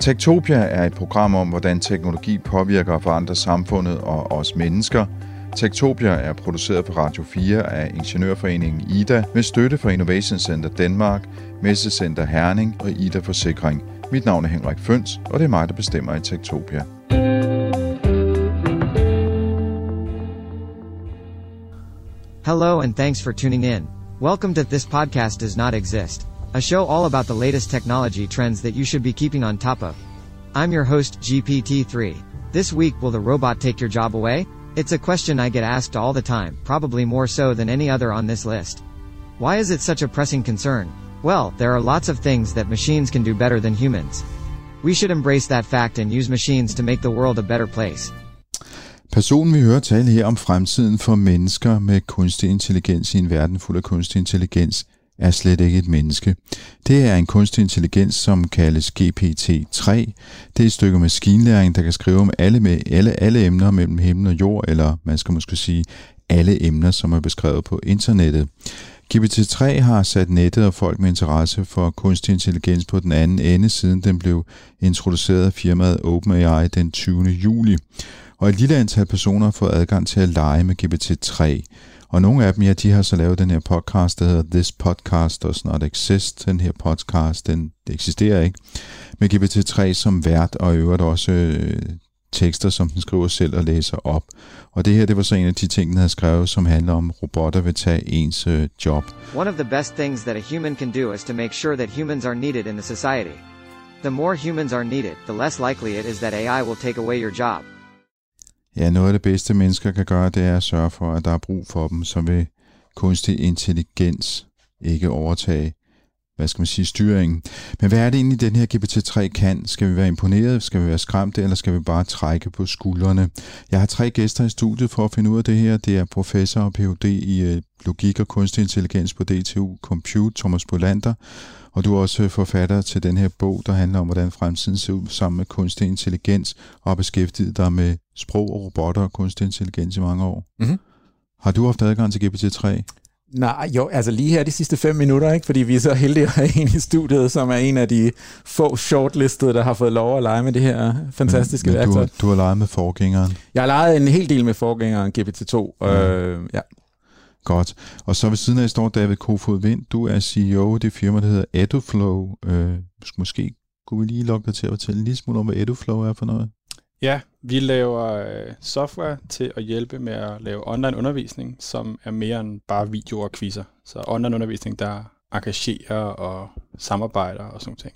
Tektopia er et program om, hvordan teknologi påvirker og forandrer samfundet og os mennesker. Tektopia er produceret på Radio 4 af Ingeniørforeningen IDA med støtte fra Innovation Center Danmark, Messecenter Herning og IDA Forsikring. Mit navn er Henrik Føns, og det er mig, der bestemmer i Tektopia. Hello and thanks for tuning in. Welcome to This Podcast Does Not Exist, a show all about the latest technology trends that you should be keeping on top of. I'm your host, GPT-3. This week, will the robot take your job away? It's a question I get asked all the time, probably more so than any other on this list. Why is it such a pressing concern? Well, there are lots of things that machines can do better than humans. We should embrace that fact and use machines to make the world a better place. Personen vi hører tale her om fremtiden for mennesker med kunstig intelligens i en verden fuld af kunstig intelligens er slet ikke et menneske. Det er en kunstig intelligens, som kaldes GPT-3. Det er et stykke maskinlæring, der kan skrive om alle, med, alle, alle emner mellem himmel og jord, eller man skal måske sige alle emner, som er beskrevet på internettet. GPT-3 har sat nettet og folk med interesse for kunstig intelligens på den anden ende, siden den blev introduceret af firmaet OpenAI den 20. juli. Og et lille antal personer har fået adgang til at lege med GPT-3. Og nogle af dem, ja, de har så lavet den her podcast, der hedder This Podcast Does Not Exist. Den her podcast, den det eksisterer ikke. Med GPT-3 som vært, og i øvrigt også øh, tekster, som den skriver selv og læser op. Og det her, det var så en af de ting, den havde skrevet, som handler om, robotter vil tage ens øh, job. One of the best things that a human can do is to make sure that humans are needed in the society. The more humans are needed, the less likely it is that AI will take away your job. Ja, noget af det bedste mennesker kan gøre, det er at sørge for, at der er brug for dem, så vil kunstig intelligens ikke overtage hvad skal man sige, styringen. Men hvad er det egentlig, den her GPT-3 kan? Skal vi være imponeret? Skal vi være skræmte? Eller skal vi bare trække på skuldrene? Jeg har tre gæster i studiet for at finde ud af det her. Det er professor og Ph.D. i øh, logik og kunstig intelligens på DTU Compute, Thomas Bolander. Og du er også forfatter til den her bog, der handler om, hvordan fremtiden ser ud sammen med kunstig intelligens, og har beskæftiget dig med sprog og robotter og kunstig intelligens i mange år. Mm-hmm. Har du haft adgang til GPT-3? Nej, jo, altså lige her de sidste fem minutter, ikke? fordi vi er så heldige at have en i studiet, som er en af de få shortlistede, der har fået lov at lege med det her fantastiske men, men værktøj. Du, du har leget med forgængeren? Jeg har leget en hel del med forgængeren GPT-2. Mm. Øh, ja. Godt. Og så ved siden af står David Kofod Vind. Du er CEO af det firma, der hedder EduFlow. Øh, måske kunne vi lige logge dig til at fortælle en lille smule om, hvad EduFlow er for noget? Ja, vi laver øh, software til at hjælpe med at lave online undervisning, som er mere end bare videoer og quizzer. Så online undervisning, der engagerer og samarbejder og sådan ting.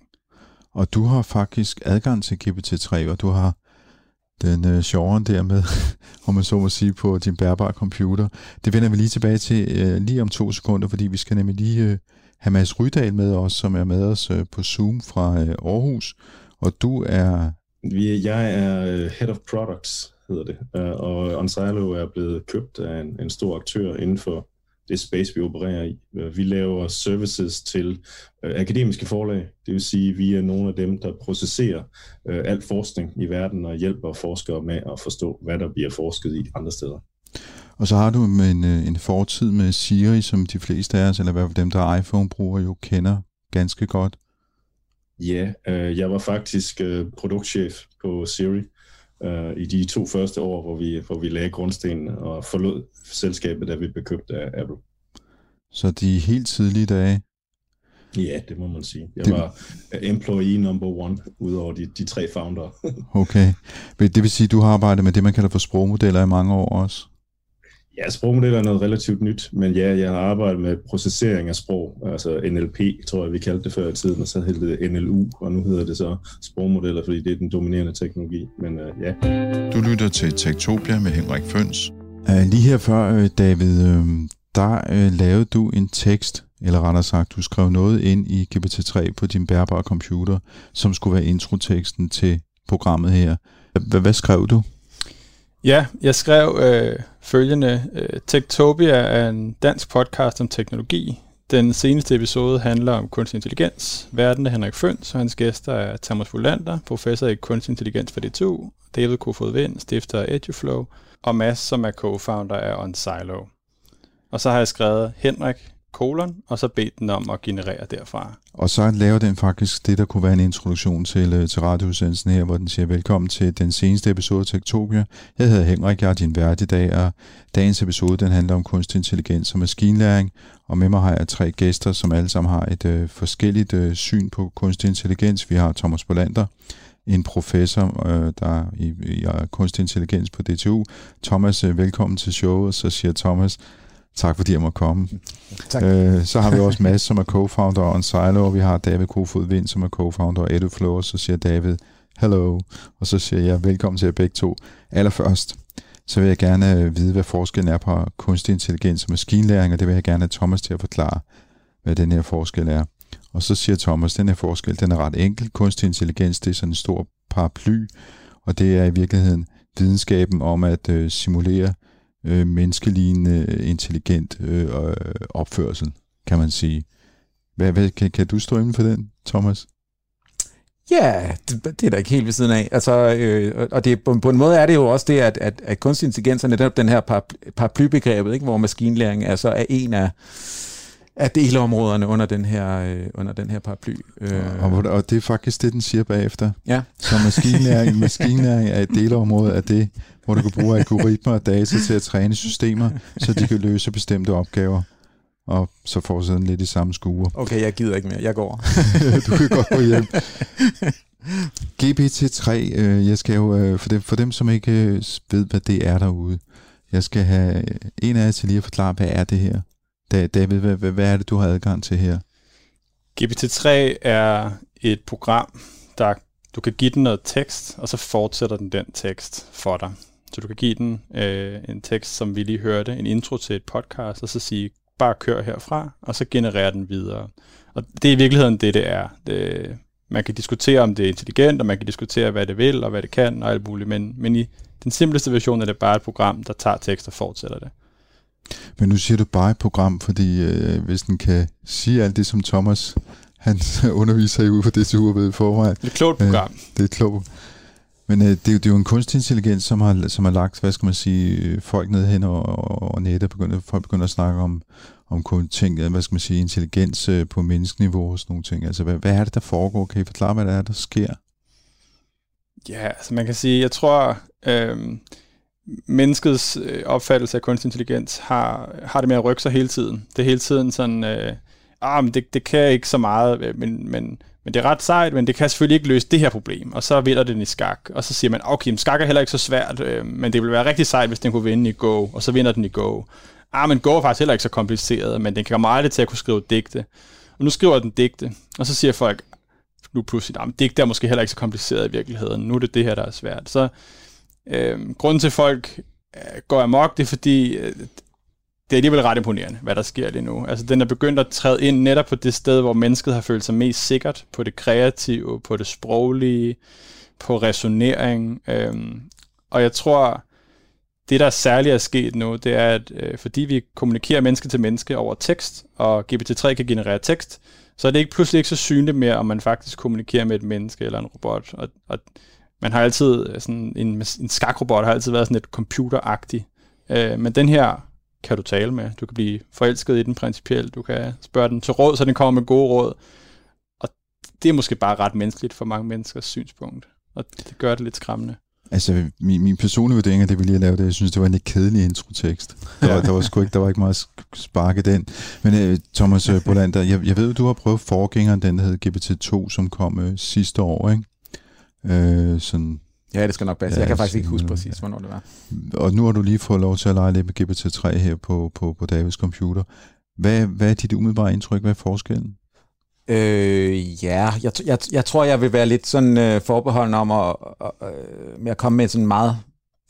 Og du har faktisk adgang til GPT-3, og du har den øh, sjoveren der med, om man så må sige, på din bærbare computer. Det vender vi lige tilbage til øh, lige om to sekunder, fordi vi skal nemlig lige øh, have Mads Rydal med os, som er med os øh, på Zoom fra øh, Aarhus. Og du er vi, jeg er øh, Head of Products, hedder det, øh, og OnSilo er blevet købt af en, en stor aktør inden for det space, vi opererer i. Øh, vi laver services til uh, akademiske forlag, det vil sige, at vi er nogle af dem, der processerer uh, alt forskning i verden og hjælper forskere med at forstå, hvad der bliver forsket i andre steder. Og så har du en, en fortid med Siri, som de fleste af os, eller i hvert fald dem, der er iPhone-brugere, jo kender ganske godt. Ja, øh, jeg var faktisk øh, produktchef på Siri øh, i de to første år, hvor vi, hvor vi lagde grundstenen og forlod selskabet, da vi blev købt af Apple. Så de helt tidlige dage? Ja, det må man sige. Jeg det... var employee number one, udover de, de tre founder. okay. Det vil sige, at du har arbejdet med det, man kalder for sprogmodeller i mange år også? Ja, sprogmodeller er noget relativt nyt, men ja, jeg har arbejdet med processering af sprog, altså NLP, tror jeg, vi kaldte det før i tiden, og så hed det NLU, og nu hedder det så sprogmodeller, fordi det er den dominerende teknologi, men uh, ja. Du lytter til Tektopia med Henrik Føns. Uh, lige her før, øh, David, der uh, lavede du en tekst, eller rettere sagt, du skrev noget ind i GPT-3 på din bærbare computer, som skulle være introteksten til programmet her. H- hvad skrev du? Ja, jeg skrev øh, følgende. Øh, Techtopia er en dansk podcast om teknologi. Den seneste episode handler om kunstig intelligens. Verden er Henrik Føns, og hans gæster er Thomas Volander, professor i kunstig intelligens for DTU, David Kofod Vind, stifter af EduFlow, og Mads, som er co-founder af OnSilo. Og så har jeg skrevet, Henrik, kolon, og så bede den om at generere derfra. Og så laver den faktisk det, der kunne være en introduktion til, øh, til radioudsendelsen her, hvor den siger velkommen til den seneste episode af Tektopia. Jeg hedder Henrik, jeg er din vært i dag, og dagens episode den handler om kunstig intelligens og maskinlæring, og med mig har jeg tre gæster, som alle sammen har et øh, forskelligt øh, syn på kunstig intelligens. Vi har Thomas Bolander, en professor, øh, der i, i kunstig intelligens på DTU. Thomas, øh, velkommen til showet. Så siger Thomas, tak fordi jeg må komme. Tak. Øh, så har vi også Mads, som er co-founder af Silo, og vi har David Kofod Vind, som er co-founder af EduFlow, og så siger David, hello, og så siger jeg, velkommen til jer begge to. Allerførst, så vil jeg gerne øh, vide, hvad forskellen er på kunstig intelligens og maskinlæring, og det vil jeg gerne have Thomas til at forklare, hvad den her forskel er. Og så siger Thomas, den her forskel, den er ret enkel. Kunstig intelligens, det er sådan en stor paraply, og det er i virkeligheden videnskaben om at øh, simulere øh, menneskelignende øh, intelligent øh, øh, opførsel, kan man sige. Hvad, hvad, kan, kan du stå inden for den, Thomas? Ja, det, det er da ikke helt ved siden af. Altså, øh, og det, på, på en måde er det jo også det, at, at, at kunstig intelligens er netop den her paraplybegrebet, ikke, hvor maskinlæring altså er en af af delområderne under den her, øh, under den her paraply. Øh. Og, og det er faktisk det, den siger bagefter. Ja. Så maskinlæring, maskinlæring er et delområde af det, hvor du kan bruge algoritmer og data til at træne systemer, så de kan løse bestemte opgaver. Og så får sådan lidt i samme skue. Okay, jeg gider ikke mere. Jeg går. du kan godt gå hjem. GPT-3, øh, jeg skal jo, øh, for, dem, for dem, som ikke øh, ved, hvad det er derude, jeg skal have en af jer til lige at forklare, hvad er det her? David, hvad, hvad, hvad er det, du har adgang til her? GPT-3 er et program, der du kan give den noget tekst, og så fortsætter den den tekst for dig. Så du kan give den øh, en tekst, som vi lige hørte, en intro til et podcast, og så sige, bare kør herfra, og så genererer den videre. Og det er i virkeligheden det, det er. Det, man kan diskutere, om det er intelligent, og man kan diskutere, hvad det vil, og hvad det kan, og alt muligt, men, men i den simpleste version er det bare et program, der tager tekst og fortsætter det. Men nu siger du bare et program, fordi øh, hvis den kan sige alt det, som Thomas han underviser i ude på DTU ved i forvejen. Det er et klogt program. Øh, det er klogt. Men øh, det, er jo, det er jo en kunstig intelligens, som har, som har lagt, hvad skal man sige, folk ned hen og, og nettet, begynder, folk begynder at snakke om, om ting, hvad skal man sige, intelligens øh, på menneskeniveau og sådan nogle ting. Altså, hvad, hvad er det, der foregår? Kan I forklare, hvad det er, der sker? Ja, altså man kan sige, jeg tror, øh, menneskets øh, opfattelse af kunstig intelligens har, har det med at rykke sig hele tiden. Det er hele tiden sådan, øh, ah, men det, det kan ikke så meget, øh, men, men, men det er ret sejt, men det kan selvfølgelig ikke løse det her problem. Og så vinder den i skak, og så siger man, okay, men skak er heller ikke så svært, øh, men det ville være rigtig sejt, hvis den kunne vinde i Go, og så vinder den i Go. Ah, men Go er faktisk heller ikke så kompliceret, men den kan meget til at kunne skrive digte. Og nu skriver den digte, og så siger folk, nu pludselig, ah, men digte er måske heller ikke så kompliceret i virkeligheden, nu er det det her, der er svært. Så Øh, grunden til, at folk øh, går amok, det er fordi, øh, det er alligevel ret imponerende, hvad der sker lige nu. Altså, den er begyndt at træde ind netop på det sted, hvor mennesket har følt sig mest sikkert, på det kreative, på det sproglige, på resonering. Øh, og jeg tror, det der særligt er sket nu, det er, at øh, fordi vi kommunikerer menneske til menneske over tekst, og GPT-3 kan generere tekst, så er det ikke pludselig ikke så synligt mere, om man faktisk kommunikerer med et menneske eller en robot. Og, og man har altid, øh, sådan en, en skakrobot har altid været sådan lidt computeragtig. Øh, men den her kan du tale med. Du kan blive forelsket i den principielt. Du kan spørge den til råd, så den kommer med gode råd. Og det er måske bare ret menneskeligt for mange menneskers synspunkt. Og det gør det lidt skræmmende. Altså, min, min personlige vurdering af det, vi lige lavede, det, jeg synes, det var en lidt kedelig introtekst. Der, var, der, var sgu ikke, der var ikke meget spark i den. Men uh, Thomas uh, Bolander, jeg, jeg ved, du har prøvet forgængeren, den der hed GPT-2, som kom uh, sidste år, ikke? Øh, sådan, ja, det skal nok passe. Ja, jeg kan faktisk ikke huske præcis, hvornår det var. Og nu har du lige fået lov til at lege lidt med GPT-3 her på, på, på Davids computer. Hvad, hvad er dit umiddelbare indtryk? Hvad er forskellen? Øh, ja, jeg, jeg, jeg tror, jeg vil være lidt sådan øh, forbeholden om at, øh, med at komme med sådan en meget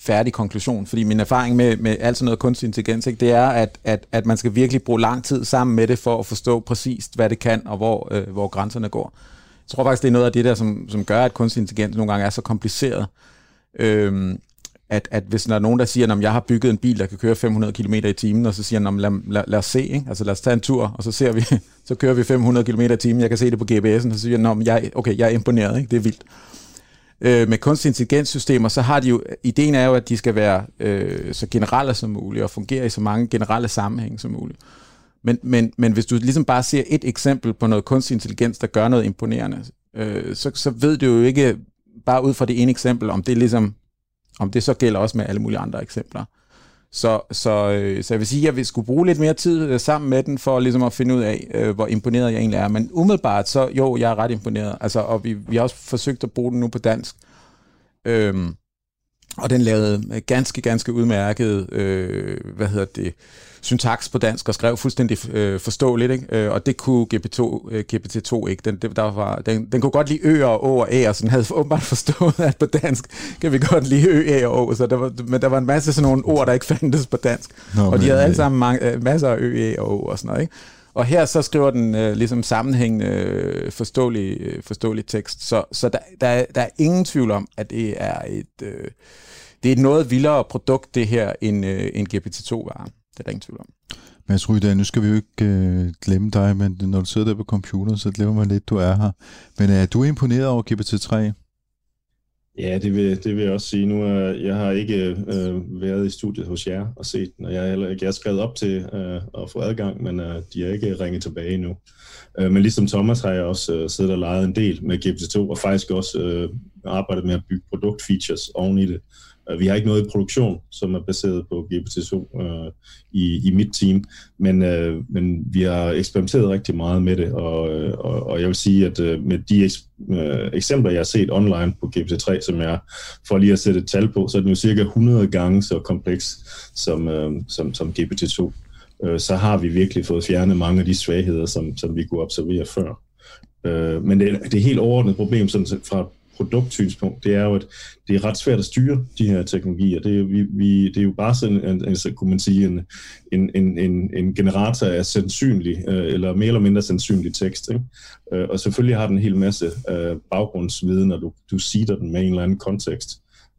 færdig konklusion, fordi min erfaring med, med alt sådan noget kunstig intelligens, ikke, det er, at, at, at man skal virkelig bruge lang tid sammen med det for at forstå præcist, hvad det kan, og hvor, øh, hvor grænserne går. Jeg tror faktisk, det er noget af det der, som, som gør, at kunstig intelligens nogle gange er så kompliceret. Øhm, at, at hvis der er nogen, der siger, at jeg har bygget en bil, der kan køre 500 km i timen, og så siger han, lad, lad, lad os se, ikke? altså lad os tage en tur, og så ser vi, så kører vi 500 km i timen, jeg kan se det på GPS'en, og så siger han, jeg, okay, jeg er imponeret, ikke? det er vildt. Øh, med kunstig intelligenssystemer, så har de jo, ideen er jo, at de skal være øh, så generelle som muligt, og fungere i så mange generelle sammenhænge som muligt. Men, men, men hvis du ligesom bare ser et eksempel på noget kunstig intelligens, der gør noget imponerende, øh, så, så ved du jo ikke bare ud fra det ene eksempel, om det ligesom, om det så gælder også med alle mulige andre eksempler. Så, så, øh, så jeg vil sige, at jeg vil skulle bruge lidt mere tid øh, sammen med den, for ligesom at finde ud af, øh, hvor imponeret jeg egentlig er. Men umiddelbart, så jo, jeg er ret imponeret. Altså, og vi, vi har også forsøgt at bruge den nu på dansk. Øhm, og den lavede ganske, ganske udmærket, øh, hvad hedder det, syntaks på dansk og skrev fuldstændig øh, forståeligt, ikke? Øh, og det kunne GPT-2, øh, GPT-2 ikke. Den, der var, den, den kunne godt lide ø og å og æ, og sådan havde åbenbart forstået, at på dansk kan vi godt lide ø, æ og å, så der var, men der var en masse sådan nogle ord, der ikke fandtes på dansk. Nå, og de havde alle sammen mange, øh, masser af ø, æ og å og sådan noget, ikke? Og her så skriver den øh, ligesom sammenhængende, øh, forståelig, øh, forståelig tekst. Så, så der, der, der er ingen tvivl om, at det er et, øh, det er et noget vildere produkt, det her, end, øh, end GPT-2-varen. Det er der ingen tvivl om. Mads Rydahl, nu skal vi jo ikke øh, glemme dig, men når du sidder der på computeren, så glemmer man lidt, du er her. Men øh, er du imponeret over GPT-3? Ja, det vil, det vil jeg også sige. Nu er, jeg har ikke øh, været i studiet hos jer og set den, og jeg, heller ikke, jeg er skrevet op til øh, at få adgang, men øh, de har ikke ringet tilbage endnu. Øh, men ligesom Thomas har jeg også øh, siddet og leget en del med GPT-2, og faktisk også øh, arbejdet med at bygge produktfeatures oven i det. Øh, vi har ikke noget i produktion, som er baseret på GPT-2 øh, i, i mit team, men, øh, men vi har eksperimenteret rigtig meget med det, og, øh, og, og jeg vil sige, at øh, med de øh, eksempler, jeg har set online på GPT-3, som jeg for lige at sætte et tal på, så er den jo cirka 100 gange så kompleks som, øh, som, som GPT-2. Øh, så har vi virkelig fået fjernet mange af de svagheder, som, som vi kunne observere før. Øh, men det, det er helt overordnet problem sådan fra produktsynspunkt, det er jo, at det er ret svært at styre de her teknologier. Det vi, vi, det er jo bare sådan, en, en, kunne man sige, en, en, en, en, en generator af sandsynlig, øh, eller mere eller mindre sandsynlig tekst. Ikke? Øh, og selvfølgelig har den en hel masse øh, baggrundsviden, når du, du sider den med en eller anden kontekst,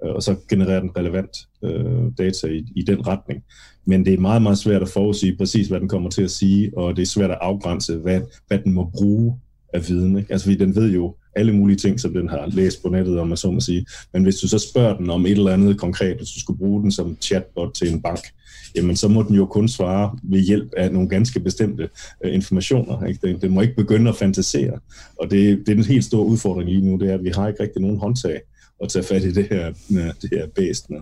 øh, og så genererer den relevant øh, data i, i den retning. Men det er meget, meget svært at forudsige præcis, hvad den kommer til at sige, og det er svært at afgrænse, hvad, hvad den må bruge af viden. Ikke? Altså, fordi den ved jo alle mulige ting, som den har læst på nettet, om man så må sige. Men hvis du så spørger den om et eller andet konkret, hvis du skulle bruge den som chatbot til en bank, jamen så må den jo kun svare ved hjælp af nogle ganske bestemte øh, informationer. Ikke? Den, den må ikke begynde at fantasere. Og det, det er den helt store udfordring lige nu, det er, at vi har ikke rigtig nogen håndtag at tage fat i det her, øh, det her bæst med.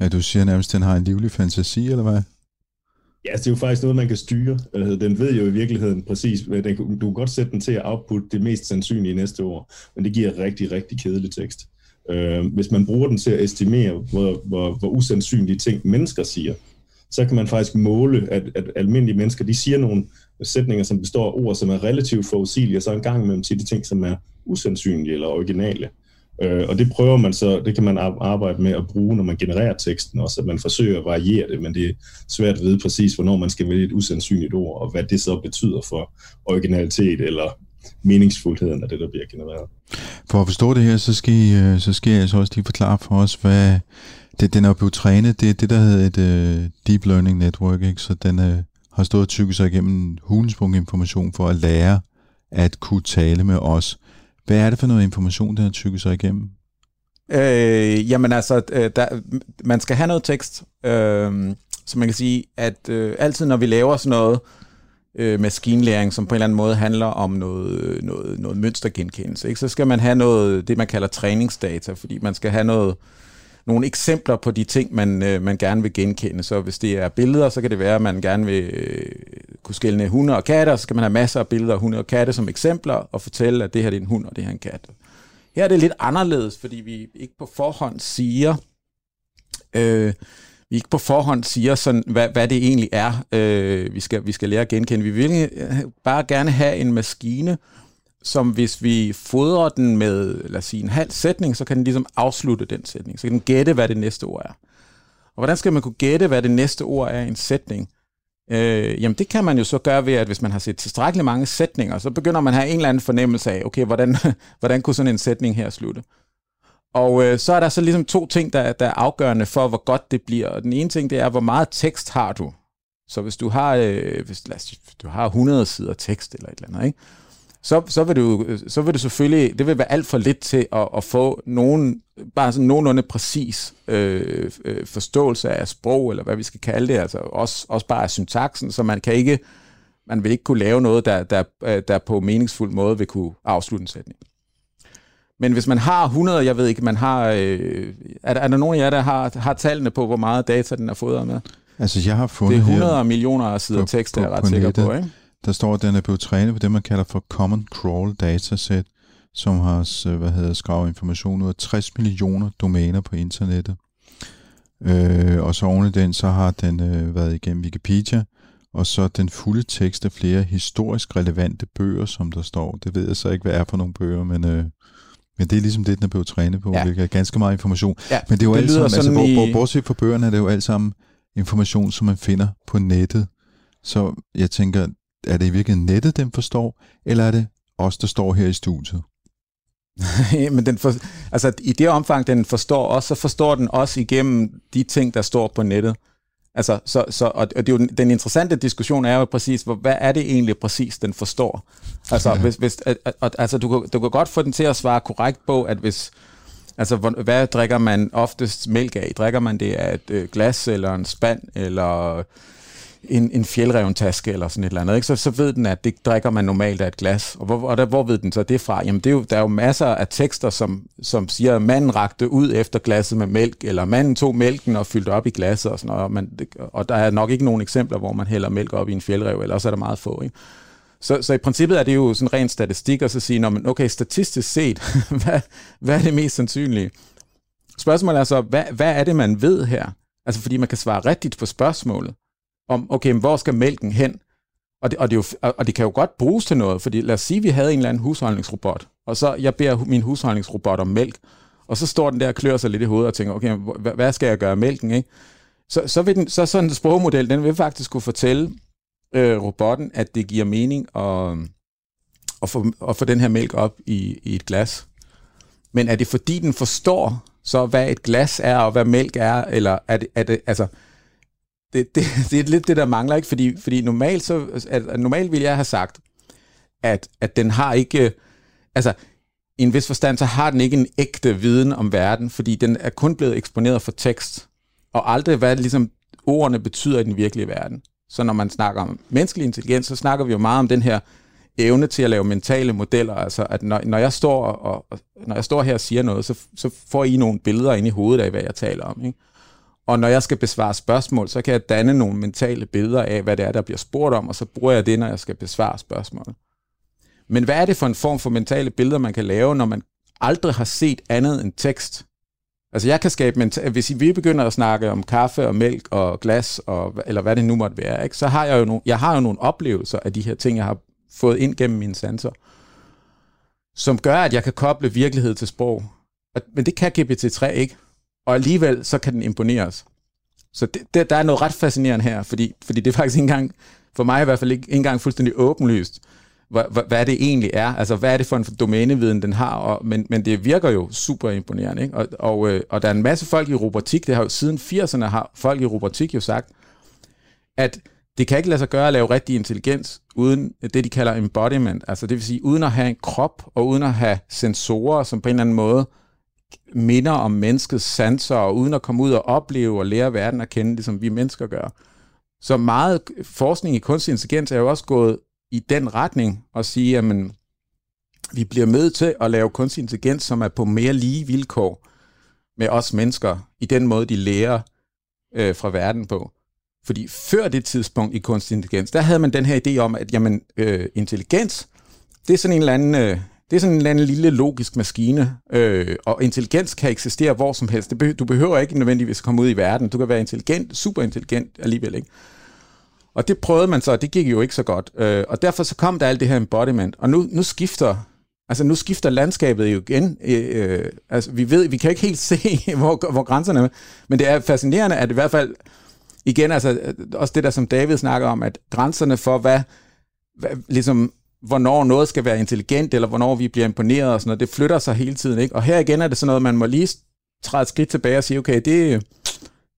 Ja, du siger nærmest, at den har en livlig fantasi, eller hvad? Ja, altså, det er jo faktisk noget, man kan styre. Den ved jo i virkeligheden præcis, den, du kan godt sætte den til at output det mest sandsynlige næste år, men det giver rigtig, rigtig kedelig tekst. Øh, hvis man bruger den til at estimere, hvor, hvor, hvor usandsynlige ting mennesker siger, så kan man faktisk måle, at, at almindelige mennesker, de siger nogle sætninger, som består af ord, som er relativt forudsigelige, og så en gang imellem siger de ting, som er usandsynlige eller originale. Øh, og det prøver man så, det kan man arbejde med at bruge, når man genererer teksten også, at man forsøger at variere det, men det er svært at vide præcis, hvornår man skal vælge et usandsynligt ord, og hvad det så betyder for originalitet eller meningsfuldheden af det, der bliver genereret. For at forstå det her, så skal, I, øh, så skal jeg så også lige forklare for os, hvad det, den er blevet trænet, det er det, der hedder et uh, Deep Learning Network, ikke? så den uh, har stået og tykket sig igennem hulens information for at lære at kunne tale med os. Hvad er det for noget information, der har tykket sig igennem? Øh, jamen altså, øh, der, man skal have noget tekst, øh, så man kan sige, at øh, altid når vi laver sådan noget øh, maskinlæring, som på en eller anden måde handler om noget, noget, noget mønstergenkendelse, ikke? så skal man have noget, det man kalder træningsdata, fordi man skal have noget, nogle eksempler på de ting, man, øh, man gerne vil genkende. Så hvis det er billeder, så kan det være, at man gerne vil øh, kunne skælne hunde og katter, så skal man have masser af billeder af hunde og katte som eksempler, og fortælle, at det her det er en hund, og det her er en kat. Her er det lidt anderledes, fordi vi ikke på forhånd siger, øh, vi ikke på forhånd siger, sådan, hvad, hvad det egentlig er, øh, vi, skal, vi skal lære at genkende. Vi vil bare gerne have en maskine, som hvis vi fodrer den med, lad os sige, en halv sætning, så kan den ligesom afslutte den sætning. Så kan den gætte, hvad det næste ord er. Og hvordan skal man kunne gætte, hvad det næste ord er i en sætning? Øh, jamen det kan man jo så gøre ved, at hvis man har set tilstrækkeligt mange sætninger, så begynder man at have en eller anden fornemmelse af, okay, hvordan, hvordan kunne sådan en sætning her slutte? Og øh, så er der så ligesom to ting, der, der er afgørende for, hvor godt det bliver. Og den ene ting, det er, hvor meget tekst har du? Så hvis du har, øh, hvis, lad os, du har 100 sider tekst eller et eller andet, ikke? Så, så, vil du, så vil det selvfølgelig, det vil være alt for lidt til at, at få nogen, bare sådan nogenlunde præcis øh, øh, forståelse af sprog, eller hvad vi skal kalde det, altså også, også bare af syntaksen, så man kan ikke Man vil ikke kunne lave noget, der, der, der på meningsfuld måde vil kunne afslutte en sætning. Men hvis man har 100, jeg ved ikke, man har, øh, er, der, er der nogen af jer, der har, har tallene på, hvor meget data den er fodret med? Altså, jeg har fundet Det er 100 her millioner af sider tekst, jeg er ret på sikker på, ikke? Der står, at den er blevet trænet på det, man kalder for Common Crawl Dataset, som har hvad hedder, skravet information ud af 60 millioner domæner på internettet. Øh, og så oven i den, så har den øh, været igennem Wikipedia, og så den fulde tekst af flere historisk relevante bøger, som der står. Det ved jeg så ikke, hvad er for nogle bøger, men, øh, men det er ligesom det, den er blevet trænet på, ja. Det er ganske meget information. Ja, men det er jo det alt sammen, altså, i... bortset fra bøgerne, er det jo alt sammen information, som man finder på nettet. Så jeg tænker, er det i virkeligheden nettet, den forstår, eller er det os, der står her i studiet? men den for, altså, i det omfang, den forstår os, så forstår den også igennem de ting, der står på nettet. Altså, så, så, og det er jo, den interessante diskussion er jo præcis, hvad er det egentlig præcis, den forstår? Altså, ja. hvis, hvis, altså du, kan, du kan godt få den til at svare korrekt på, at hvis, altså, hvad drikker man oftest mælk af? Drikker man det af et øh, glas, eller en spand, eller en, en fjeldreventaske eller sådan et eller andet, ikke? Så, så ved den, at det drikker man normalt af et glas. Og hvor, og der, hvor ved den så det fra? Jamen, det er jo, der er jo masser af tekster, som, som siger, at manden rakte ud efter glasset med mælk, eller manden tog mælken og fyldte op i glasset og sådan noget. Og, man, og der er nok ikke nogen eksempler, hvor man hælder mælk op i en fjeldrev, eller også er der meget få. Ikke? Så, så i princippet er det jo sådan ren statistik, og så sige, når man, okay, statistisk set, hvad, hvad er det mest sandsynlige? Spørgsmålet er så, hvad, hvad er det, man ved her? Altså, fordi man kan svare rigtigt på spørgsmålet om, okay, men hvor skal mælken hen? Og det, og, det jo, og det kan jo godt bruges til noget, fordi lad os sige, at vi havde en eller anden husholdningsrobot, og så jeg beder min husholdningsrobot om mælk, og så står den der og klør sig lidt i hovedet og tænker, okay, hvad skal jeg gøre med mælken, ikke? Så, så, vil den, så sådan en sprogmodel, den vil faktisk kunne fortælle øh, robotten, at det giver mening at, at, få, at få den her mælk op i, i et glas. Men er det fordi, den forstår så, hvad et glas er, og hvad mælk er, eller er det, er det altså, det, det, det er lidt det, der mangler, ikke? Fordi, fordi normalt, så, at, normalt vil jeg have sagt, at, at den har ikke... Øh, altså, i en vis forstand, så har den ikke en ægte viden om verden, fordi den er kun blevet eksponeret for tekst, og aldrig, hvad ligesom ordene betyder i den virkelige verden. Så når man snakker om menneskelig intelligens, så snakker vi jo meget om den her evne til at lave mentale modeller. Altså, at når, når, jeg, står og, og, når jeg står her og siger noget, så, så får I nogle billeder ind i hovedet af, hvad jeg taler om. Ikke? Og når jeg skal besvare spørgsmål, så kan jeg danne nogle mentale billeder af, hvad det er, der bliver spurgt om, og så bruger jeg det, når jeg skal besvare spørgsmål. Men hvad er det for en form for mentale billeder, man kan lave, når man aldrig har set andet end tekst? Altså jeg kan skabe mental... Hvis vi begynder at snakke om kaffe og mælk og glas, og, eller hvad det nu måtte være, ikke, så har jeg jo, nogle, jeg har jo nogle oplevelser af de her ting, jeg har fået ind gennem mine sanser, som gør, at jeg kan koble virkelighed til sprog. Men det kan GPT-3 ikke og alligevel så kan den imponere os. Så det, det, der er noget ret fascinerende her, fordi, fordi det er faktisk ikke engang, for mig i hvert fald ikke, ikke engang fuldstændig åbenlyst, hvad, hvad, hvad det egentlig er. Altså, hvad er det for en domæneviden, den har? Og, men, men det virker jo super imponerende. Ikke? Og, og, øh, og der er en masse folk i robotik, det har jo siden 80'erne har folk i robotik jo sagt, at det kan ikke lade sig gøre at lave rigtig intelligens uden det, de kalder embodiment. Altså det vil sige, uden at have en krop og uden at have sensorer, som på en eller anden måde minder om menneskets sanser, og uden at komme ud og opleve og lære verden at kende, ligesom vi mennesker gør. Så meget forskning i kunstig intelligens er jo også gået i den retning og sige, at vi bliver med til at lave kunstig intelligens, som er på mere lige vilkår med os mennesker, i den måde, de lærer øh, fra verden på. Fordi før det tidspunkt i kunstig intelligens, der havde man den her idé om, at jamen, øh, intelligens, det er sådan en eller anden øh, det er sådan en eller anden lille logisk maskine, øh, og intelligens kan eksistere hvor som helst. Det be- du behøver ikke nødvendigvis komme ud i verden. Du kan være intelligent, super intelligent alligevel, ikke? Og det prøvede man så, og det gik jo ikke så godt. Øh, og derfor så kom der alt det her embodiment, og nu, nu skifter Altså nu skifter landskabet jo igen. Øh, øh, altså vi ved, vi kan ikke helt se, hvor, hvor grænserne er, men det er fascinerende, at i hvert fald, igen, altså øh, også det der, som David snakker om, at grænserne for, hvad, hvad ligesom hvornår noget skal være intelligent, eller hvornår vi bliver imponeret og sådan noget. Det flytter sig hele tiden, ikke? Og her igen er det sådan noget, man må lige træde et skridt tilbage og sige, okay, det,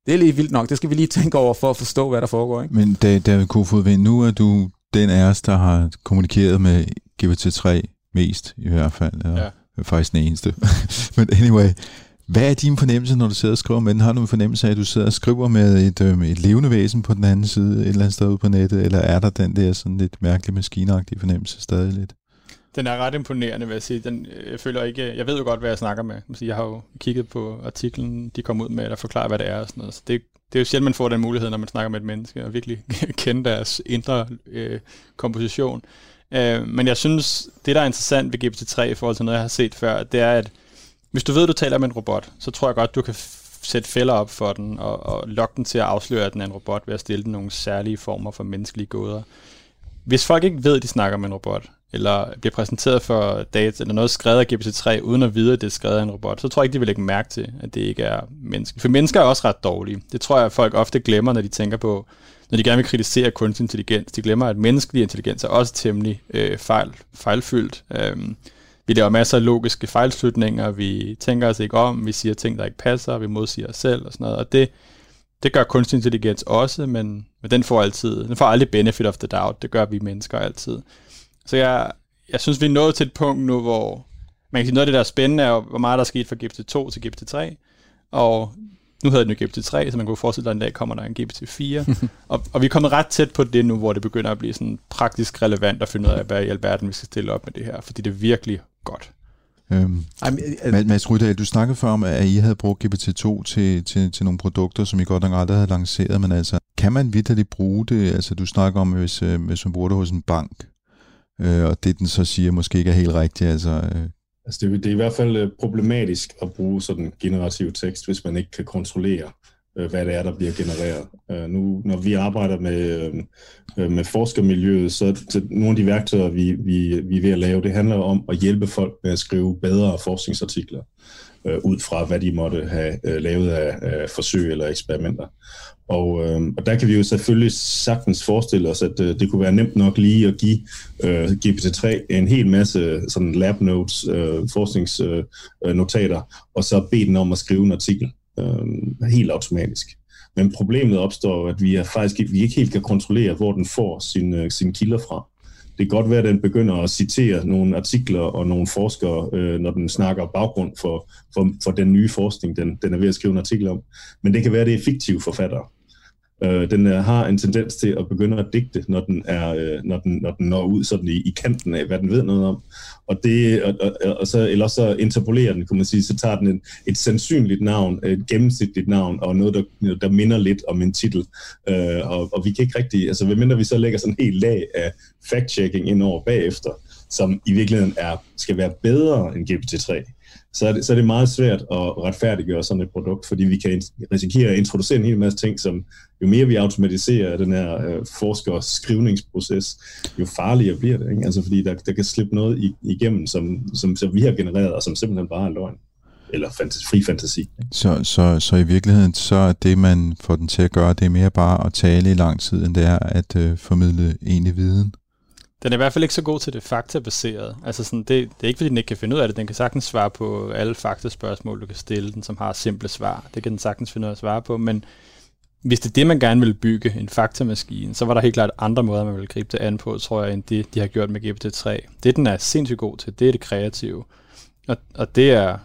det er lige vildt nok. Det skal vi lige tænke over for at forstå, hvad der foregår, ikke? Men David Kofod, nu er du den af os, der har kommunikeret med GPT-3 mest, i hvert fald. Eller ja. Faktisk den eneste. Men anyway, hvad er din fornemmelse, når du sidder og skriver med den? Har du en fornemmelse af, at du sidder og skriver med et, øh, et levende væsen på den anden side, et eller andet sted ude på nettet, eller er der den der sådan lidt mærkelig maskinagtige fornemmelse stadig lidt? Den er ret imponerende, vil jeg sige. Den, øh, jeg føler ikke, jeg ved jo godt, hvad jeg snakker med. Jeg har jo kigget på artiklen, de kom ud med, der forklarer, hvad det er og sådan noget. Så det, det er jo sjældent, man får den mulighed, når man snakker med et menneske, og virkelig kende deres indre øh, komposition. Øh, men jeg synes, det der er interessant ved GPT-3 i forhold til noget, jeg har set før, det er, at hvis du ved, at du taler med en robot, så tror jeg godt, du kan sætte fælder op for den, og, og lokke den til at afsløre, at den er en robot, ved at stille den nogle særlige former for menneskelige gåder. Hvis folk ikke ved, at de snakker med en robot, eller bliver præsenteret for data, eller noget skrevet af GPT-3, uden at vide, at det er skrevet af en robot, så tror jeg ikke, de vil lægge mærke til, at det ikke er menneske. For mennesker er også ret dårlige. Det tror jeg, at folk ofte glemmer, når de tænker på, når de gerne vil kritisere kunstig intelligens. De glemmer, at menneskelig intelligens er også temmelig øh, fejl, fejlfyldt. Øh, vi laver masser af logiske fejlslutninger, vi tænker os ikke om, vi siger ting, der ikke passer, vi modsiger os selv og sådan noget. Og det, det gør kunstig intelligens også, men, men den får altid, den får aldrig benefit of the doubt. Det gør vi mennesker altid. Så jeg, jeg synes, vi er nået til et punkt nu, hvor man kan sige, noget af det, der er spændende, er hvor meget der er sket fra GPT-2 til GPT-3. Og nu hedder den jo GPT-3, så man kunne forestille sig, at en dag kommer der en GPT-4. og, og vi er kommet ret tæt på det nu, hvor det begynder at blive sådan praktisk relevant at finde ud af, hvad i alverden vi skal stille op med det her, fordi det er virkelig godt. Øhm, Mads Rydahl, du snakkede før om, at I havde brugt GPT-2 til, til, til nogle produkter, som I godt nok aldrig havde lanceret, men altså, kan man vidderligt bruge det? Altså, du snakker om, hvis, øh, hvis man bruger det hos en bank, øh, og det den så siger måske ikke er helt rigtigt, altså... Altså, det, det er i hvert fald øh, problematisk at bruge sådan generativ tekst, hvis man ikke kan kontrollere, øh, hvad det er, der bliver genereret. Øh, nu, når vi arbejder med, øh, øh, med forskermiljøet, så, så nogle af de værktøjer, vi, vi, vi er ved at lave, det handler om at hjælpe folk med at skrive bedre forskningsartikler øh, ud fra, hvad de måtte have øh, lavet af, af forsøg eller eksperimenter. Og, øh, og der kan vi jo selvfølgelig sagtens forestille os, at øh, det kunne være nemt nok lige at give øh, GPT-3 en hel masse øh, sådan lab notes, øh, forskningsnotater, øh, og så bede den om at skrive en artikel øh, helt automatisk. Men problemet opstår, at vi, er faktisk, vi ikke helt kan kontrollere, hvor den får sine, øh, sine kilder fra. Det kan godt være, at den begynder at citere nogle artikler og nogle forskere, øh, når den snakker baggrund for, for, for den nye forskning, den, den er ved at skrive en artikel om. Men det kan være, at det er fiktive forfattere. Øh, den øh, har en tendens til at begynde at digte, når den, er, øh, når den, når den når ud sådan i, i kanten af, hvad den ved noget om. Og, det, og, og, og så, eller så interpolerer den, kunne man sige, så tager den en, et sandsynligt navn, et gennemsnitligt navn, og noget, der, der minder lidt om en titel. Øh, og, og vi kan ikke rigtig, altså medmindre vi så lægger sådan en helt lag af fact-checking ind over bagefter, som i virkeligheden er, skal være bedre end GPT-3, så er, det, så er det meget svært at retfærdiggøre sådan et produkt, fordi vi kan risikere at introducere en hel masse ting, som jo mere vi automatiserer den her øh, forskers skrivningsproces, jo farligere bliver det. Ikke? Altså fordi der, der kan slippe noget igennem, som, som, som vi har genereret, og som simpelthen bare er løgn eller fantasi, fri fantasi. Ikke? Så, så, så i virkeligheden, så er det, man får den til at gøre, det er mere bare at tale i lang tid, end det er at øh, formidle egentlig viden? Den er i hvert fald ikke så god til det faktabaserede. Altså sådan, det, det er ikke, fordi den ikke kan finde ud af det. Den kan sagtens svare på alle faktaspørgsmål, du kan stille den, som har simple svar. Det kan den sagtens finde ud af at svare på, men hvis det er det, man gerne vil bygge, en faktamaskine, så var der helt klart andre måder, man ville gribe det an på, tror jeg, end det, de har gjort med GPT-3. Det, den er sindssygt god til, det er det kreative. Og, og det er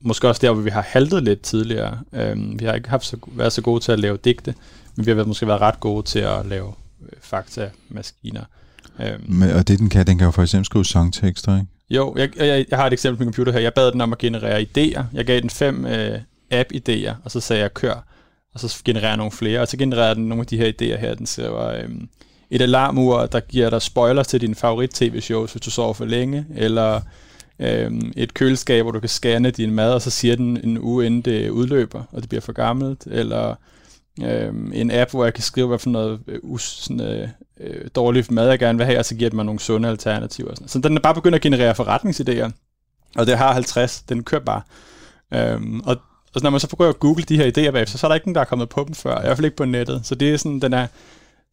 måske også der, hvor vi har haltet lidt tidligere. Øhm, vi har ikke haft så, været så gode til at lave digte, men vi har måske været ret gode til at lave øh, faktamaskiner. Øhm. Men, og det den kan, den kan jo for eksempel skrive sangtekster, ikke? Jo, jeg, jeg, jeg har et eksempel på min computer her. Jeg bad den om at generere idéer. Jeg gav den fem øh, app-idéer, og så sagde jeg kør, og så genererer nogle flere, og så genererer den nogle af de her idéer her. Den skriver øh, et alarmur, der giver dig spoilers til din favorit tv-shows, hvis du sover for længe, eller øh, et køleskab, hvor du kan scanne din mad, og så siger den en uge inden det udløber, og det bliver for gammelt, eller øh, en app, hvor jeg kan skrive, hvad for noget us, sådan, øh, øh, dårlig mad, jeg gerne vil have, og så giver det mig nogle sunde alternativer. Sådan. Så den er bare begyndt at generere forretningsidéer, og det har 50, den kører bare. Øhm, og, og når man så prøver at google de her idéer bagefter, så er der ikke nogen, der er kommet på dem før, i hvert fald ikke på nettet. Så det er sådan, den er,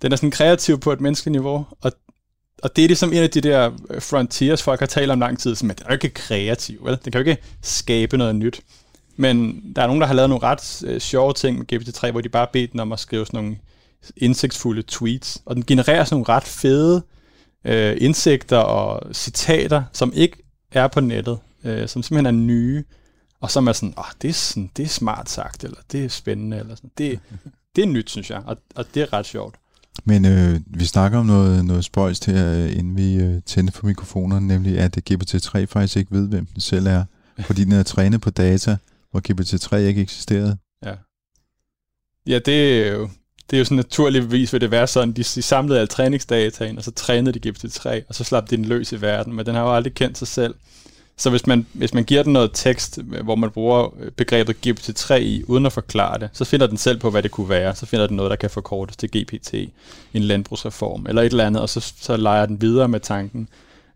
den er sådan kreativ på et menneskeligt niveau, og, og det er ligesom en af de der øh, frontiers, folk har talt om lang tid, som at den er jo ikke kreativ, vel? Den kan jo ikke skabe noget nyt. Men der er nogen, der har lavet nogle ret øh, sjove ting med GPT-3, hvor de bare bedt den om at skrive sådan nogle indsigtsfulde tweets, og den genererer sådan nogle ret fede øh, indsigter og citater, som ikke er på nettet, øh, som simpelthen er nye. Og så er sådan, oh, det, er sådan, det er smart sagt, eller det er spændende, eller sådan. Det, det er nyt, synes jeg, og, og det er ret sjovt. Men øh, vi snakker om noget, noget spøjst her, øh, inden vi øh, tænder for mikrofonerne, nemlig at GPT-3 faktisk ikke ved, hvem den selv er, fordi den er trænet på data, hvor GPT-3 ikke eksisterede. Ja. Ja, det er jo, det er jo sådan naturligvis vil det være sådan, de, de samlede alle træningsdataen, og så trænede de GPT-3, og så slap de den løs i verden, men den har jo aldrig kendt sig selv. Så hvis man, hvis man giver den noget tekst, øh, hvor man bruger øh, begrebet GPT-3 i, uden at forklare det, så finder den selv på, hvad det kunne være. Så finder den noget, der kan forkortes til GPT, en landbrugsreform, eller et eller andet, og så, så leger den videre med tanken.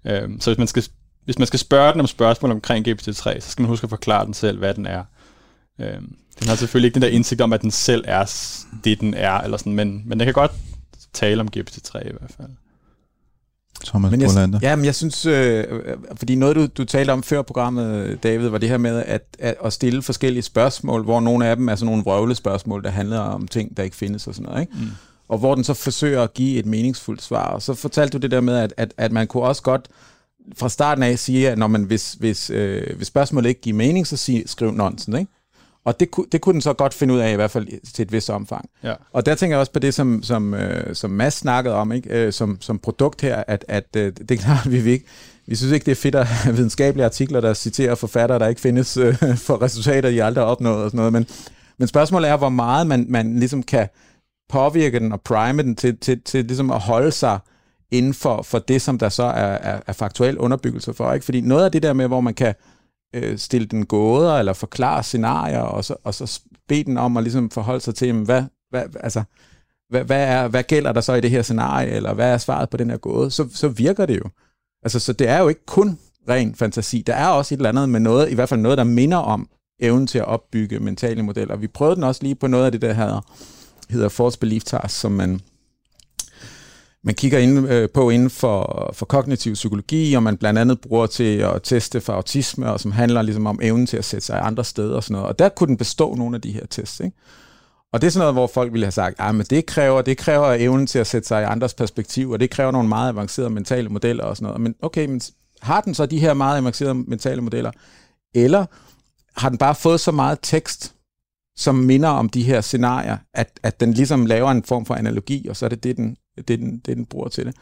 Øhm, så hvis man, skal, hvis man skal spørge den om spørgsmål omkring GPT-3, så skal man huske at forklare den selv, hvad den er. Øhm, den har selvfølgelig ikke den der indsigt om, at den selv er det, den er, eller sådan, men, men den kan godt tale om GPT-3 i hvert fald. Thomas men jeg, Bolander. Ja, men jeg synes, øh, fordi noget du, du talte om før programmet, David, var det her med at, at, at stille forskellige spørgsmål, hvor nogle af dem er sådan nogle vrøvle spørgsmål, der handler om ting, der ikke findes og sådan noget. Ikke? Mm. Og hvor den så forsøger at give et meningsfuldt svar. Og så fortalte du det der med, at, at, at man kunne også godt fra starten af sige, at når man, hvis, hvis, øh, hvis spørgsmålet ikke giver mening, så sig, skriv nonsens. Ikke? Og det, det kunne den så godt finde ud af, i hvert fald til et vist omfang. Ja. Og der tænker jeg også på det, som, som, øh, som Mads snakkede om, ikke? Øh, som, som produkt her, at, at øh, det er klart, vi vil ikke, vi synes ikke, det er fedt at have videnskabelige artikler, der citerer forfattere, der ikke findes øh, for resultater, de aldrig har opnået og sådan noget. Men, men spørgsmålet er, hvor meget man, man ligesom kan påvirke den og prime den til, til, til ligesom at holde sig inden for, for det, som der så er, er, er faktuel underbyggelse for. Ikke? Fordi noget af det der med, hvor man kan øh, stille den gåder eller forklare scenarier, og så, og så bede den om at ligesom forholde sig til, hvad, hvad, altså, hvad, hvad, er, hvad gælder der så i det her scenarie, eller hvad er svaret på den her gåde, så, så virker det jo. Altså, så det er jo ikke kun ren fantasi. Der er også et eller andet med noget, i hvert fald noget, der minder om evnen til at opbygge mentale modeller. Vi prøvede den også lige på noget af det, der hedder, hedder False Belief Task, som man, man kigger ind, øh, på inden for, for kognitiv psykologi, og man blandt andet bruger til at teste for autisme, og som handler ligesom om evnen til at sætte sig andre steder og sådan noget. Og der kunne den bestå nogle af de her tests. Ikke? Og det er sådan noget, hvor folk ville have sagt, ah, at det kræver, det kræver evnen til at sætte sig i andres perspektiv, og det kræver nogle meget avancerede mentale modeller og sådan noget. Men okay, men har den så de her meget avancerede mentale modeller, eller har den bare fået så meget tekst, som minder om de her scenarier, at, at den ligesom laver en form for analogi, og så er det det, den det, den, det, den bruger til det.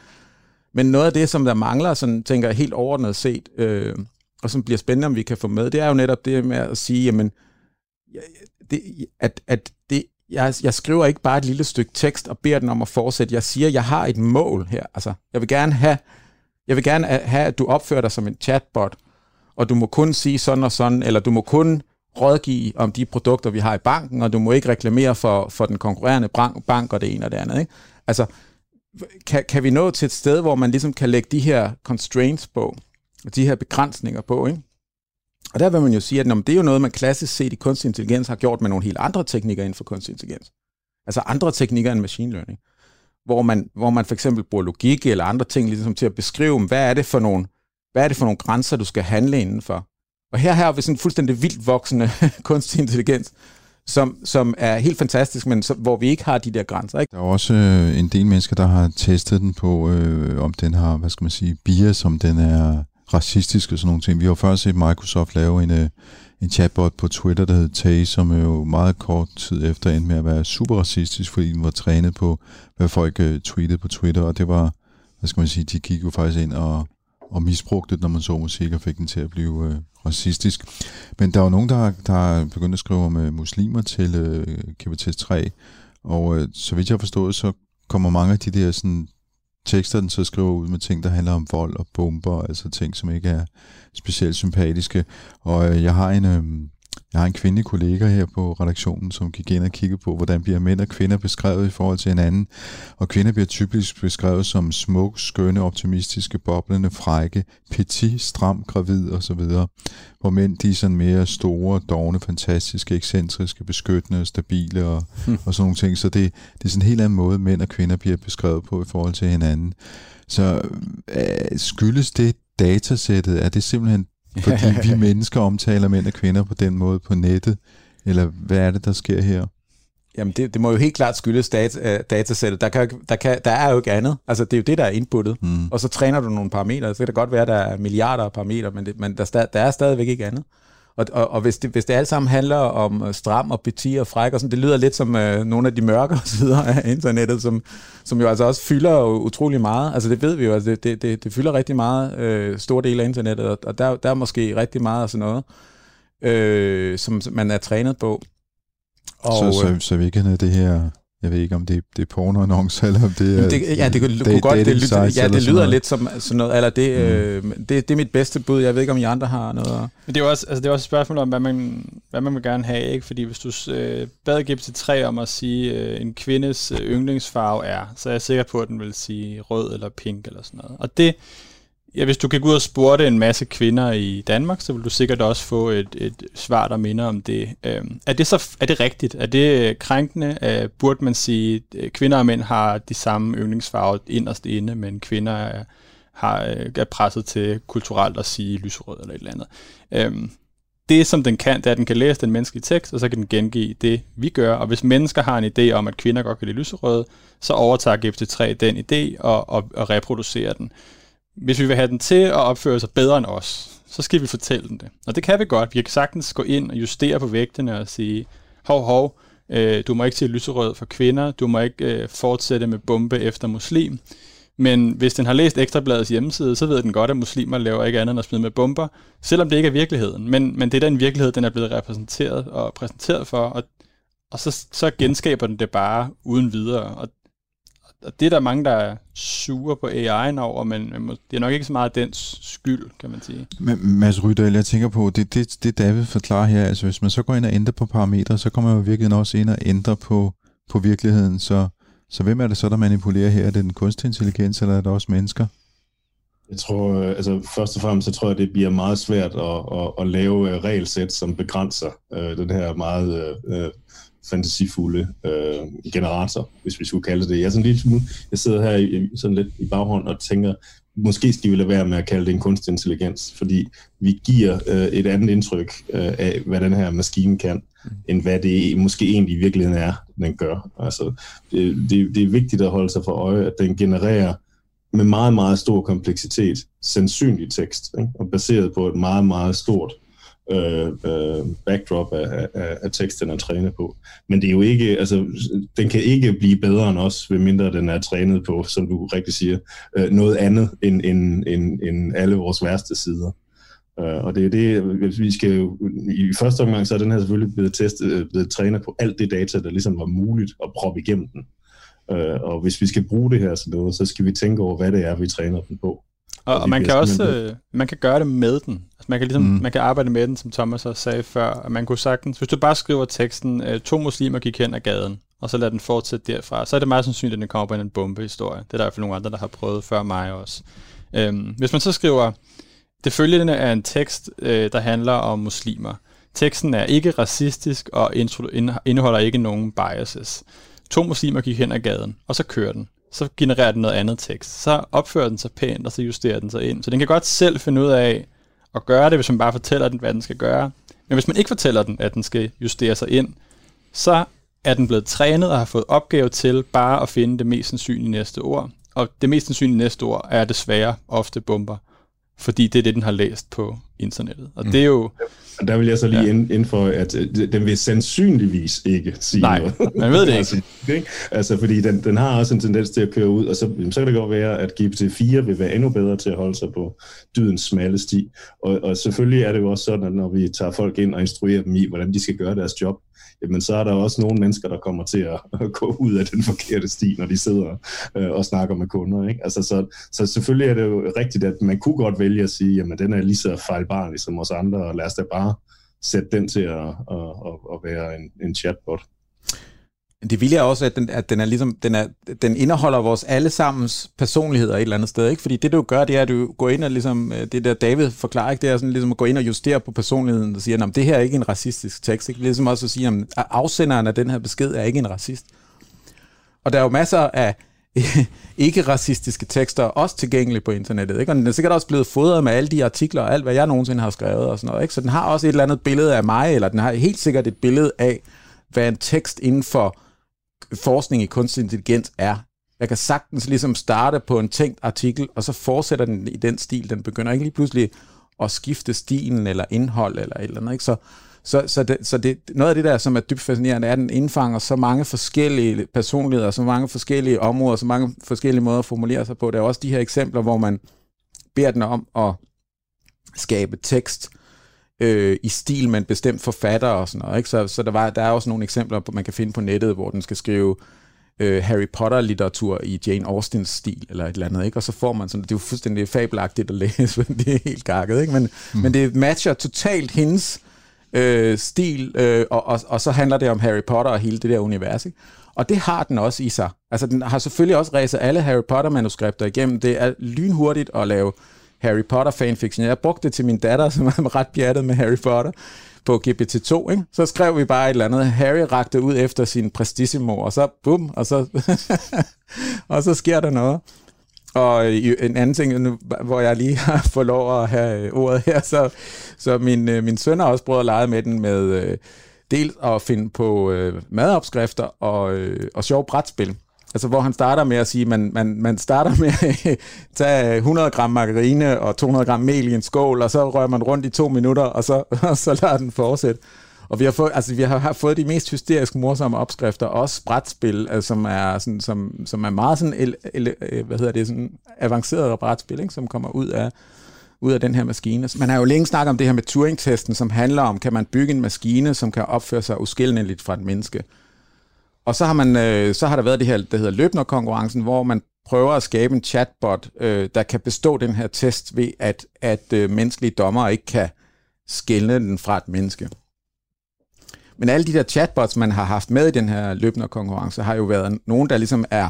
Men noget af det, som der mangler, sådan, tænker jeg helt overordnet set, øh, og som bliver spændende, om vi kan få med, det er jo netop det med at sige, jamen, det, at, at det, jeg, jeg skriver ikke bare et lille stykke tekst og beder den om at fortsætte. Jeg siger, jeg har et mål her. Altså, jeg vil gerne have, jeg vil gerne have, at du opfører dig som en chatbot, og du må kun sige sådan og sådan, eller du må kun rådgive om de produkter, vi har i banken, og du må ikke reklamere for, for den konkurrerende bank og det ene og det andet. Ikke? Altså, kan, kan vi nå til et sted, hvor man ligesom kan lægge de her constraints på, de her begrænsninger på, ikke? Og der vil man jo sige, at det er jo noget, man klassisk set i kunstig intelligens har gjort med nogle helt andre teknikker inden for kunstig intelligens. Altså andre teknikker end machine learning. Hvor man, hvor man for eksempel bruger logik eller andre ting ligesom til at beskrive, hvad er det for nogle, hvad er det for nogle grænser, du skal handle indenfor. Og her har vi sådan en fuldstændig vildt voksende kunstig intelligens, som, som er helt fantastisk, men som, hvor vi ikke har de der grænser. Ikke? Der er også øh, en del mennesker, der har testet den på, øh, om den har, hvad skal man sige, bias, om den er racistisk og sådan nogle ting. Vi har først set Microsoft lave en, øh, en chatbot på Twitter, der hed Tay, som jo meget kort tid efter endte med at være super racistisk, fordi den var trænet på, hvad folk øh, tweetede på Twitter, og det var, hvad skal man sige, de gik jo faktisk ind og, og misbrugte den, når man så musik, og fik den til at blive øh, racistisk. Men der er jo nogen, der, der begyndte begyndt at skrive om øh, muslimer til øh, KBT3, og øh, så vidt jeg har forstået, så kommer mange af de der sådan, tekster, den så skriver ud med ting, der handler om vold og bomber, altså ting, som ikke er specielt sympatiske. Og øh, jeg har en... Øh, jeg har en kvindelig kollega her på redaktionen, som gik ind og kiggede på, hvordan bliver mænd og kvinder beskrevet i forhold til hinanden. Og kvinder bliver typisk beskrevet som smuk, skønne, optimistiske, boblende, frække, petit, stram, gravid osv. Hvor mænd de er sådan mere store, dogne, fantastiske, ekscentriske, beskyttende, stabile og, hmm. og sådan nogle ting. Så det, det er sådan en helt anden måde, mænd og kvinder bliver beskrevet på i forhold til hinanden. Så øh, skyldes det datasættet, er det simpelthen fordi vi mennesker omtaler mænd og kvinder på den måde på nettet? Eller hvad er det, der sker her? Jamen, det, det må jo helt klart skyldes data, uh, datasættet. Der, kan, der, kan, der er jo ikke andet. Altså, det er jo det, der er inputtet. Mm. Og så træner du nogle parametre. Så kan det godt være, der er milliarder af parametre, men, det, men der, der er stadigvæk ikke andet. Og, og, og hvis, det, hvis det alt sammen handler om uh, stram og beti og fræk, og sådan, det lyder lidt som uh, nogle af de mørkere sider af internettet, som, som jo altså også fylder utrolig meget. Altså det ved vi jo, altså det, det, det, det fylder rigtig meget, uh, stor del af internettet, og, og der, der er måske rigtig meget af sådan noget, uh, som man er trænet på. Og, så, så, så vi kan det her jeg ved ikke, om det, det er pornoannoncer, eller om det er... Det, ja, det kunne, det, godt, det, lyder, ja, det lyder lidt som sådan noget, eller det, mm. øh, det, det er mit bedste bud. Jeg ved ikke, om I andre har noget... Men det er også, altså, det er også et spørgsmål om, hvad man, hvad man vil gerne have, ikke? Fordi hvis du øh, bad GPT-3 om at sige, øh, en kvindes øh, yndlingsfarve er, så er jeg sikker på, at den vil sige rød eller pink eller sådan noget. Og det, Ja, hvis du kan gå ud og spurgte en masse kvinder i Danmark, så vil du sikkert også få et, et svar, der minder om det. Øhm, er det så er det rigtigt? Er det øh, krænkende? Øh, burde man sige, at kvinder og mænd har de samme yndlingsfarver inderst inde, men kvinder er, har, øh, er presset til kulturelt at sige lyserød eller et eller andet? Øhm, det, som den kan, det er, at den kan læse den menneskelige tekst, og så kan den gengive det, vi gør. Og hvis mennesker har en idé om, at kvinder godt kan lide lyserøde, så overtager GPT-3 den idé og, og, og reproducerer den hvis vi vil have den til at opføre sig bedre end os, så skal vi fortælle den det. Og det kan vi godt. Vi kan sagtens gå ind og justere på vægtene og sige, hov, hov, øh, du må ikke til lyserød for kvinder, du må ikke øh, fortsætte med bombe efter muslim. Men hvis den har læst Ekstrabladets hjemmeside, så ved den godt, at muslimer laver ikke andet end at smide med bomber, selvom det ikke er virkeligheden. Men, men det er den virkelighed, den er blevet repræsenteret og præsenteret for, og, og så, så genskaber den det bare uden videre. Og og det er der mange, der er sure på AI'en over, men det er nok ikke så meget dens skyld, kan man sige. Men Mads Rydahl, jeg tænker på, det, det, det David forklarer her, altså hvis man så går ind og ændrer på parametre, så kommer man jo virkelig også ind og ændre på, på virkeligheden, så, så hvem er det så, der manipulerer her? Er det den kunstig intelligens, eller er det også mennesker? Jeg tror, øh, altså først og fremmest, så tror jeg, det bliver meget svært at, at, at lave øh, regelsæt, som begrænser øh, den her meget øh, fantasifulde øh, generator, hvis vi skulle kalde det. Jeg, er sådan lidt, jeg sidder her i, sådan lidt i baghånd og tænker, måske skal vi lade være med at kalde det en kunstig intelligens, fordi vi giver øh, et andet indtryk øh, af, hvad den her maskine kan, mm. end hvad det måske egentlig i virkeligheden er, den gør. Altså, det, det, det er vigtigt at holde sig for øje, at den genererer med meget, meget stor kompleksitet sandsynlig tekst, ikke? og baseret på et meget, meget stort øh, øh, backdrop af, af, af teksten at træne på. Men det er jo ikke, altså, den kan ikke blive bedre end os, medmindre den er trænet på, som du rigtig siger, øh, noget andet end, end, end, end alle vores værste sider. Øh, og det er det, vi skal jo, i første omgang, så er den her selvfølgelig blevet, testet, øh, blevet trænet på alt det data, der ligesom var muligt at proppe igennem den. Øh, og hvis vi skal bruge det her sådan noget, så skal vi tænke over, hvad det er, vi træner den på. Og, og man kan også øh, man kan gøre det med den. Altså, man, kan ligesom, mm. man kan arbejde med den, som Thomas også sagde før. At man kunne sagtens, hvis du bare skriver teksten, øh, to muslimer gik hen ad gaden, og så lader den fortsætte derfra, så er det meget sandsynligt, at den kommer på en bombehistorie. Det er der i hvert fald nogle andre, der har prøvet før mig også. Øhm, hvis man så skriver, det følgende er en tekst, øh, der handler om muslimer. Teksten er ikke racistisk og indeholder ikke nogen biases. To muslimer gik hen ad gaden, og så kører den så genererer den noget andet tekst. Så opfører den sig pænt, og så justerer den sig ind. Så den kan godt selv finde ud af at gøre det, hvis man bare fortæller den, hvad den skal gøre. Men hvis man ikke fortæller den, at den skal justere sig ind, så er den blevet trænet og har fået opgave til bare at finde det mest sandsynlige næste ord. Og det mest sandsynlige næste ord er desværre ofte bomber, fordi det er det, den har læst på internettet. Og mm. det er jo... Og der vil jeg så lige ja. indføre, at øh, den vil sandsynligvis ikke sige Nej, noget. man ved det ikke. ikke? Altså, fordi den, den har også en tendens til at køre ud, og så, så kan det godt være, at GPT-4 vil være endnu bedre til at holde sig på dydens smalle sti. Og, og selvfølgelig er det jo også sådan, at når vi tager folk ind og instruerer dem i, hvordan de skal gøre deres job, jamen så er der også nogle mennesker, der kommer til at, at gå ud af den forkerte sti, når de sidder øh, og snakker med kunder. Ikke? Altså, så, så selvfølgelig er det jo rigtigt, at man kunne godt vælge at sige, jamen den er lige så fejlbarlig som os andre, og lad os da bare sætte den til at, at, at, at være en, en chatbot. Det vilde er også, at den, at den, er ligesom, den, er, den indeholder vores allesammens personligheder et eller andet sted. Ikke? Fordi det, du gør, det er, at du går ind og ligesom, øh, det der David forklarer, ikke? det er sådan ligesom at gå ind og justere på personligheden og sige, at det her er ikke en racistisk tekst. Ikke? Ligesom også at sige, at afsenderen af den her besked er ikke en racist. Og der er jo masser af ikke-racistiske tekster også tilgængelige på internettet. Ikke? Og den er sikkert også blevet fodret med alle de artikler og alt, hvad jeg nogensinde har skrevet og sådan noget. Ikke? Så den har også et eller andet billede af mig, eller den har helt sikkert et billede af, hvad en tekst inden for forskning i kunstig intelligens er. Jeg kan sagtens ligesom starte på en tænkt artikel, og så fortsætter den i den stil. Den begynder ikke lige pludselig at skifte stilen eller indhold eller et eller andet. Ikke? Så, så, så, det, så det, noget af det der, som er dybt fascinerende, er, at den indfanger så mange forskellige personligheder, så mange forskellige områder, så mange forskellige måder at formulere sig på. Der er også de her eksempler, hvor man beder den om at skabe tekst øh, i stil med en bestemt forfatter og sådan noget. Ikke? Så, så der, var, der er også nogle eksempler, man kan finde på nettet, hvor den skal skrive øh, Harry Potter-litteratur i Jane Austens stil, eller et eller andet, ikke? og så får man sådan, det er jo fuldstændig fabelagtigt at læse, det er helt gakket, ikke? Men, mm. men det matcher totalt hendes øh, stil, øh, og, og, og så handler det om Harry Potter og hele det der univers, ikke? Og det har den også i sig. Altså, den har selvfølgelig også ræset alle Harry Potter-manuskripter igennem. Det er lynhurtigt at lave Harry Potter fanfiction. Jeg brugte det til min datter, som er ret pjattet med Harry Potter på GPT-2, ikke? så skrev vi bare et eller andet. Harry rakte ud efter sin prestissimo, og så bum, og så, og så sker der noget. Og øh, en anden ting, hvor jeg lige har fået lov at have øh, ordet her, så, så min, øh, min søn har også prøvet at lege med den med øh, dels at finde på øh, madopskrifter og, øh, og sjov brætspil. Altså, hvor han starter med at sige, man, man, man starter med at tage 100 gram margarine og 200 gram mel i en skål, og så rører man rundt i to minutter, og så, og så lader den fortsætte. Og vi har, fået, altså, vi har fået de mest hysteriske morsomme opskrifter, også brætspil, altså, som, er sådan, som, som er meget sådan, el, el, øh, hvad hedder det, sådan avanceret brætspil, ikke? som kommer ud af, ud af den her maskine. Man har jo længe snakket om det her med Turing-testen, som handler om, kan man bygge en maskine, som kan opføre sig uskildeligt fra et menneske. Og så har, man, øh, så har der været det her, der hedder løbner-konkurrencen, hvor man prøver at skabe en chatbot, øh, der kan bestå den her test ved, at, at øh, menneskelige dommer ikke kan skille den fra et menneske. Men alle de der chatbots, man har haft med i den her løbner-konkurrence, har jo været nogen, der ligesom er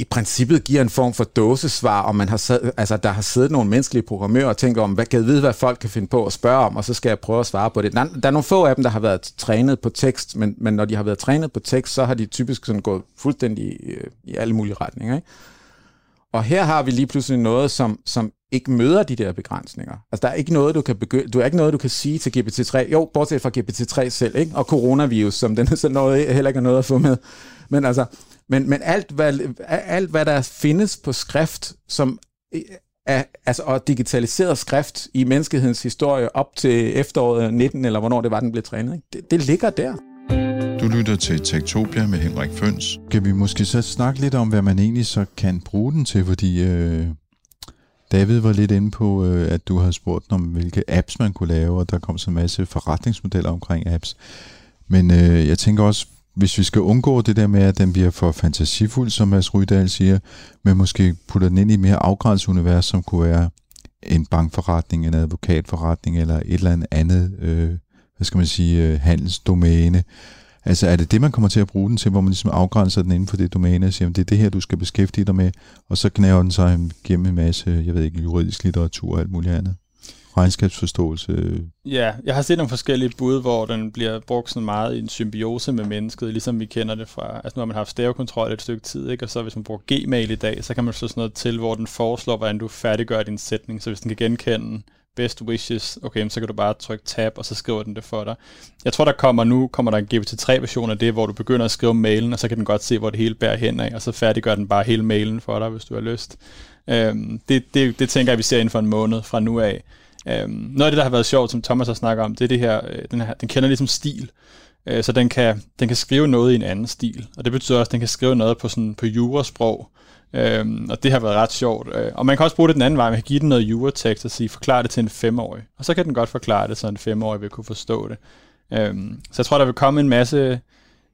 i princippet giver en form for dåsesvar, og man har sad, altså, der har siddet nogle menneskelige programmører og tænker om, hvad kan jeg vide, hvad folk kan finde på at spørge om, og så skal jeg prøve at svare på det. Der, der er nogle få af dem, der har været trænet på tekst, men, men når de har været trænet på tekst, så har de typisk sådan gået fuldstændig i, øh, i alle mulige retninger. Ikke? Og her har vi lige pludselig noget, som, som ikke møder de der begrænsninger. Altså, der er ikke noget, du kan begynde, du er ikke noget, du kan sige til GPT-3. Jo, bortset fra GPT-3 selv, ikke? Og coronavirus, som den er så noget, heller ikke er noget at få med. Men altså, men, men alt, hvad, alt, hvad der findes på skrift, som er, altså, og digitaliseret skrift i menneskehedens historie op til efteråret 19, eller hvornår det var, den blev trænet, ikke? Det, det ligger der. Du lytter til Tektopia med Henrik Føns. Kan vi måske så snakke lidt om, hvad man egentlig så kan bruge den til, fordi øh, David var lidt inde på, øh, at du havde spurgt om, hvilke apps man kunne lave, og der kom så en masse forretningsmodeller omkring apps. Men øh, jeg tænker også, hvis vi skal undgå det der med, at den bliver for fantasifuld, som Mads Rydahl siger, men måske putter den ind i et mere afgrænset univers, som kunne være en bankforretning, en advokatforretning eller et eller andet, øh, hvad skal man sige, øh, handelsdomæne. Altså er det det, man kommer til at bruge den til, hvor man ligesom afgrænser den inden for det domæne og siger, at det er det her, du skal beskæftige dig med, og så knæver den sig gennem en masse, jeg ved ikke, juridisk litteratur og alt muligt andet regnskabsforståelse. Ja, jeg har set nogle forskellige bud, hvor den bliver brugt sådan meget i en symbiose med mennesket, ligesom vi kender det fra, altså nu har man haft stavekontrol et stykke tid, ikke? og så hvis man bruger Gmail i dag, så kan man så sådan noget til, hvor den foreslår, hvordan du færdiggør din sætning, så hvis den kan genkende best wishes, okay, så kan du bare trykke tab, og så skriver den det for dig. Jeg tror, der kommer nu, kommer der en GPT-3-version af det, hvor du begynder at skrive mailen, og så kan den godt se, hvor det hele bærer hen af, og så færdiggør den bare hele mailen for dig, hvis du har lyst. Øhm, det, det, det tænker jeg, vi ser inden for en måned fra nu af. Øhm, noget af det, der har været sjovt, som Thomas har snakket om, det er det her, øh, den, her, den kender ligesom stil. Øh, så den kan, den kan skrive noget i en anden stil. Og det betyder også, at den kan skrive noget på, sådan, på jurasprog. Øhm, og det har været ret sjovt. Øh, og man kan også bruge det den anden vej. Man kan give den noget juratekst og sige, forklar det til en femårig. Og så kan den godt forklare det, så en femårig vil kunne forstå det. Øhm, så jeg tror, der vil komme en masse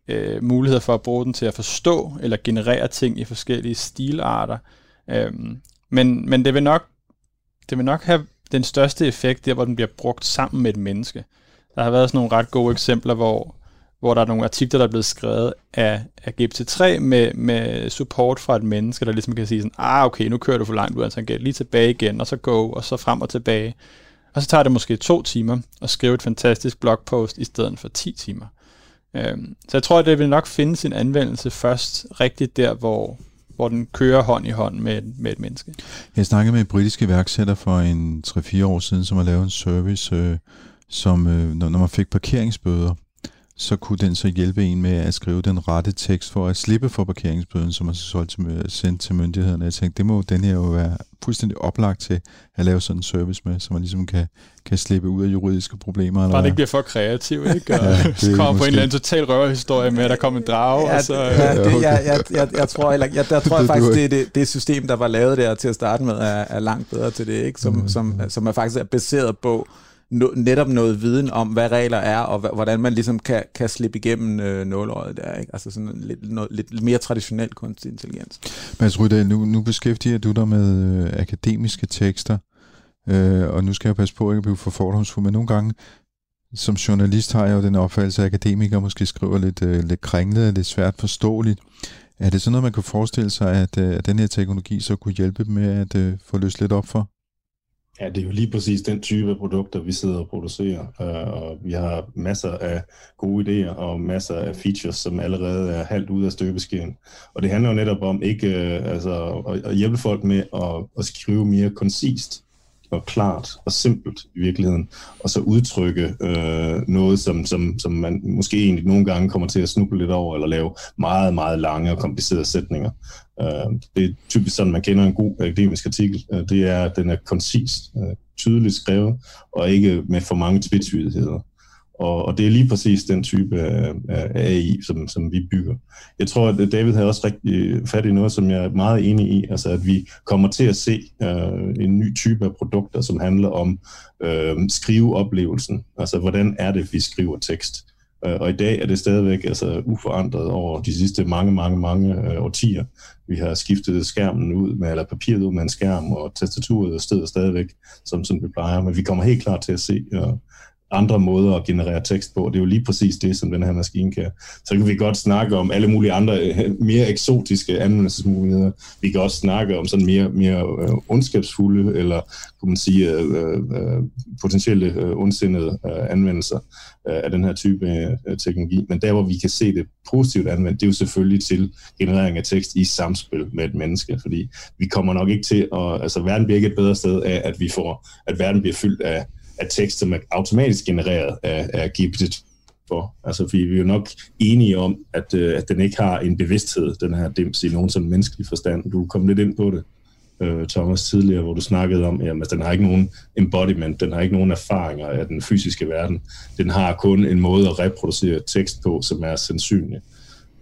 øh, muligheder for at bruge den til at forstå eller generere ting i forskellige stilarter. Øhm, men, men det vil nok det vil nok have den største effekt der, hvor den bliver brugt sammen med et menneske. Der har været sådan nogle ret gode eksempler, hvor, hvor der er nogle artikler, der er blevet skrevet af, af GPT-3 med, med support fra et menneske, der ligesom kan sige sådan, ah okay, nu kører du for langt ud altså af tangent, lige tilbage igen, og så go, og så frem og tilbage. Og så tager det måske to timer at skrive et fantastisk blogpost i stedet for 10 timer. Øhm, så jeg tror, at det vil nok finde sin anvendelse først rigtigt der, hvor, hvor den kører hånd i hånd med, med et menneske. Jeg snakkede med en britisk iværksætter for en 3-4 år siden, som har lavet en service, øh, som øh, når, når man fik parkeringsbøder, så kunne den så hjælpe en med at skrive den rette tekst for at slippe for parkeringsbøden, som man så solgt til, sendt til myndighederne. Jeg tænkte, det må den her jo være fuldstændig oplagt til at lave sådan en service med, så man ligesom kan, kan slippe ud af juridiske problemer. Eller Bare det ikke bliver for kreativ, ikke? Og ja, så kommer måske... på en eller anden total røverhistorie med, at der kommer en drage, ja, og så... Ja, det, jeg, jeg, jeg, jeg, tror, eller, jeg, der tror jeg faktisk, det, det, det system, der var lavet der til at starte med, er, er langt bedre til det, ikke? Som, mm. som, som er faktisk er baseret på no, netop noget viden om, hvad regler er, og hvordan man ligesom kan, kan slippe igennem øh, nåløjet der. Ikke? Altså sådan lidt, noget, lidt mere traditionel kunstig intelligens. Mads Rydahl, nu, nu beskæftiger du dig med øh, akademiske tekster, øh, og nu skal jeg passe på ikke at blive for fordomsfuld, men nogle gange som journalist har jeg jo den opfattelse, at akademikere måske skriver lidt, øh, lidt kringlet lidt svært forståeligt. Er det sådan noget, man kan forestille sig, at, øh, at den her teknologi så kunne hjælpe dem med at øh, få løst lidt op for? Ja, det er jo lige præcis den type af produkter, vi sidder og producerer. Øh, og vi har masser af gode idéer og masser af features, som allerede er halvt ud af støbeskeen. Og det handler jo netop om ikke øh, altså, at hjælpe folk med at, at skrive mere koncist og klart og simpelt i virkeligheden, og så udtrykke øh, noget, som, som, som man måske egentlig nogle gange kommer til at snuble lidt over, eller lave meget, meget lange og komplicerede sætninger. Øh, det er typisk sådan, man kender en god akademisk artikel. Øh, det er, at den er koncist, øh, tydeligt skrevet, og ikke med for mange tvetydigheder. Og, og det er lige præcis den type af, af AI, som, som vi bygger. Jeg tror, at David havde også rigtig øh, fat i noget, som jeg er meget enig i, altså at vi kommer til at se øh, en ny type af produkter, som handler om øh, skriveoplevelsen. Altså, hvordan er det, vi skriver tekst? Øh, og i dag er det stadigvæk altså, uforandret over de sidste mange, mange, mange øh, årtier. Vi har skiftet skærmen ud med, eller papiret ud med en skærm, og tastaturet er stedet stadigvæk, som, som vi plejer. Men vi kommer helt klart til at se øh, andre måder at generere tekst på. Det er jo lige præcis det, som den her maskine kan. Så kan vi godt snakke om alle mulige andre øh, mere eksotiske anvendelsesmuligheder. Vi kan også snakke om sådan mere, mere uh, ondskabsfulde, eller kunne man sige øh, øh, øh, potentielle øh, ondsindede øh, anvendelser øh, af den her type øh, teknologi. Men der, hvor vi kan se det positivt anvendt, det er jo selvfølgelig til generering af tekst i samspil med et menneske, fordi vi kommer nok ikke til at, altså verden bliver ikke et bedre sted af, at vi får, at verden bliver fyldt af at tekst, som er automatisk genereret af, af GPT for. Altså, vi, vi er jo nok enige om, at, øh, at den ikke har en bevidsthed, den her dims, i nogen sådan menneskelig forstand. Du kom lidt ind på det, øh, Thomas, tidligere, hvor du snakkede om, at altså, den har ikke nogen embodiment, den har ikke nogen erfaringer af den fysiske verden. Den har kun en måde at reproducere tekst på, som er sandsynlig. Øh,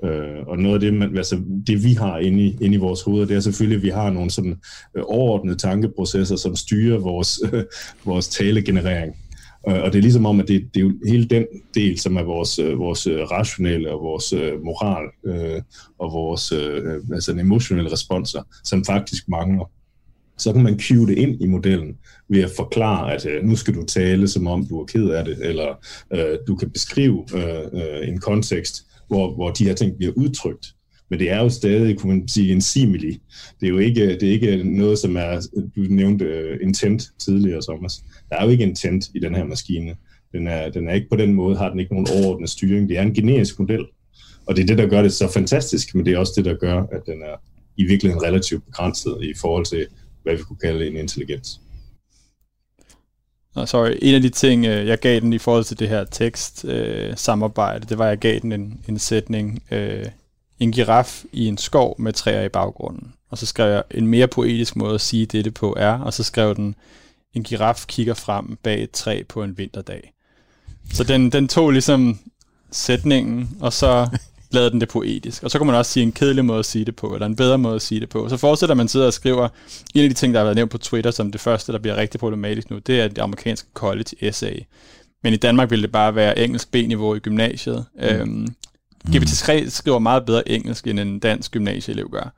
Øh, og noget af det, man, altså, det vi har inde i, inde i vores hoveder, det er selvfølgelig, at vi har nogle sådan øh, overordnede tankeprocesser, som styrer vores, øh, vores talegenerering. Øh, og det er ligesom om, at det, det er jo hele den del, som er vores, øh, vores øh, rationelle og vores øh, moral øh, og vores øh, altså emotionelle responser, som faktisk mangler. Så kan man cue det ind i modellen ved at forklare, at øh, nu skal du tale, som om du er ked af det, eller øh, du kan beskrive øh, øh, en kontekst, hvor, hvor de her ting bliver udtrykt. Men det er jo stadig, kunne man sige, en simili. Det er jo ikke, det er ikke noget, som er, du nævnte uh, intent tidligere, Thomas. Der er jo ikke intent i den her maskine. Den er, den er ikke på den måde, har den ikke nogen overordnet styring. Det er en generisk model. Og det er det, der gør det så fantastisk, men det er også det, der gør, at den er i virkeligheden relativt begrænset i forhold til, hvad vi kunne kalde en intelligens. Nå, sorry. En af de ting, øh, jeg gav den i forhold til det her tekst-samarbejde, øh, det var, at jeg gav den en, en sætning, øh, en giraf i en skov med træer i baggrunden. Og så skrev jeg, en mere poetisk måde at sige dette på er, og så skrev den, en giraf kigger frem bag et træ på en vinterdag. Så den, den tog ligesom sætningen, og så lavede den det poetisk. Og så kan man også sige en kedelig måde at sige det på, eller en bedre måde at sige det på. Så fortsætter man sidder og skriver, en af de ting, der har været nævnt på Twitter, som det første, der bliver rigtig problematisk nu, det er det amerikanske college essay. Men i Danmark vil det bare være engelsk B-niveau i gymnasiet. Mm. Øhm, GPT-3 skriver meget bedre engelsk, end en dansk gymnasieelev gør.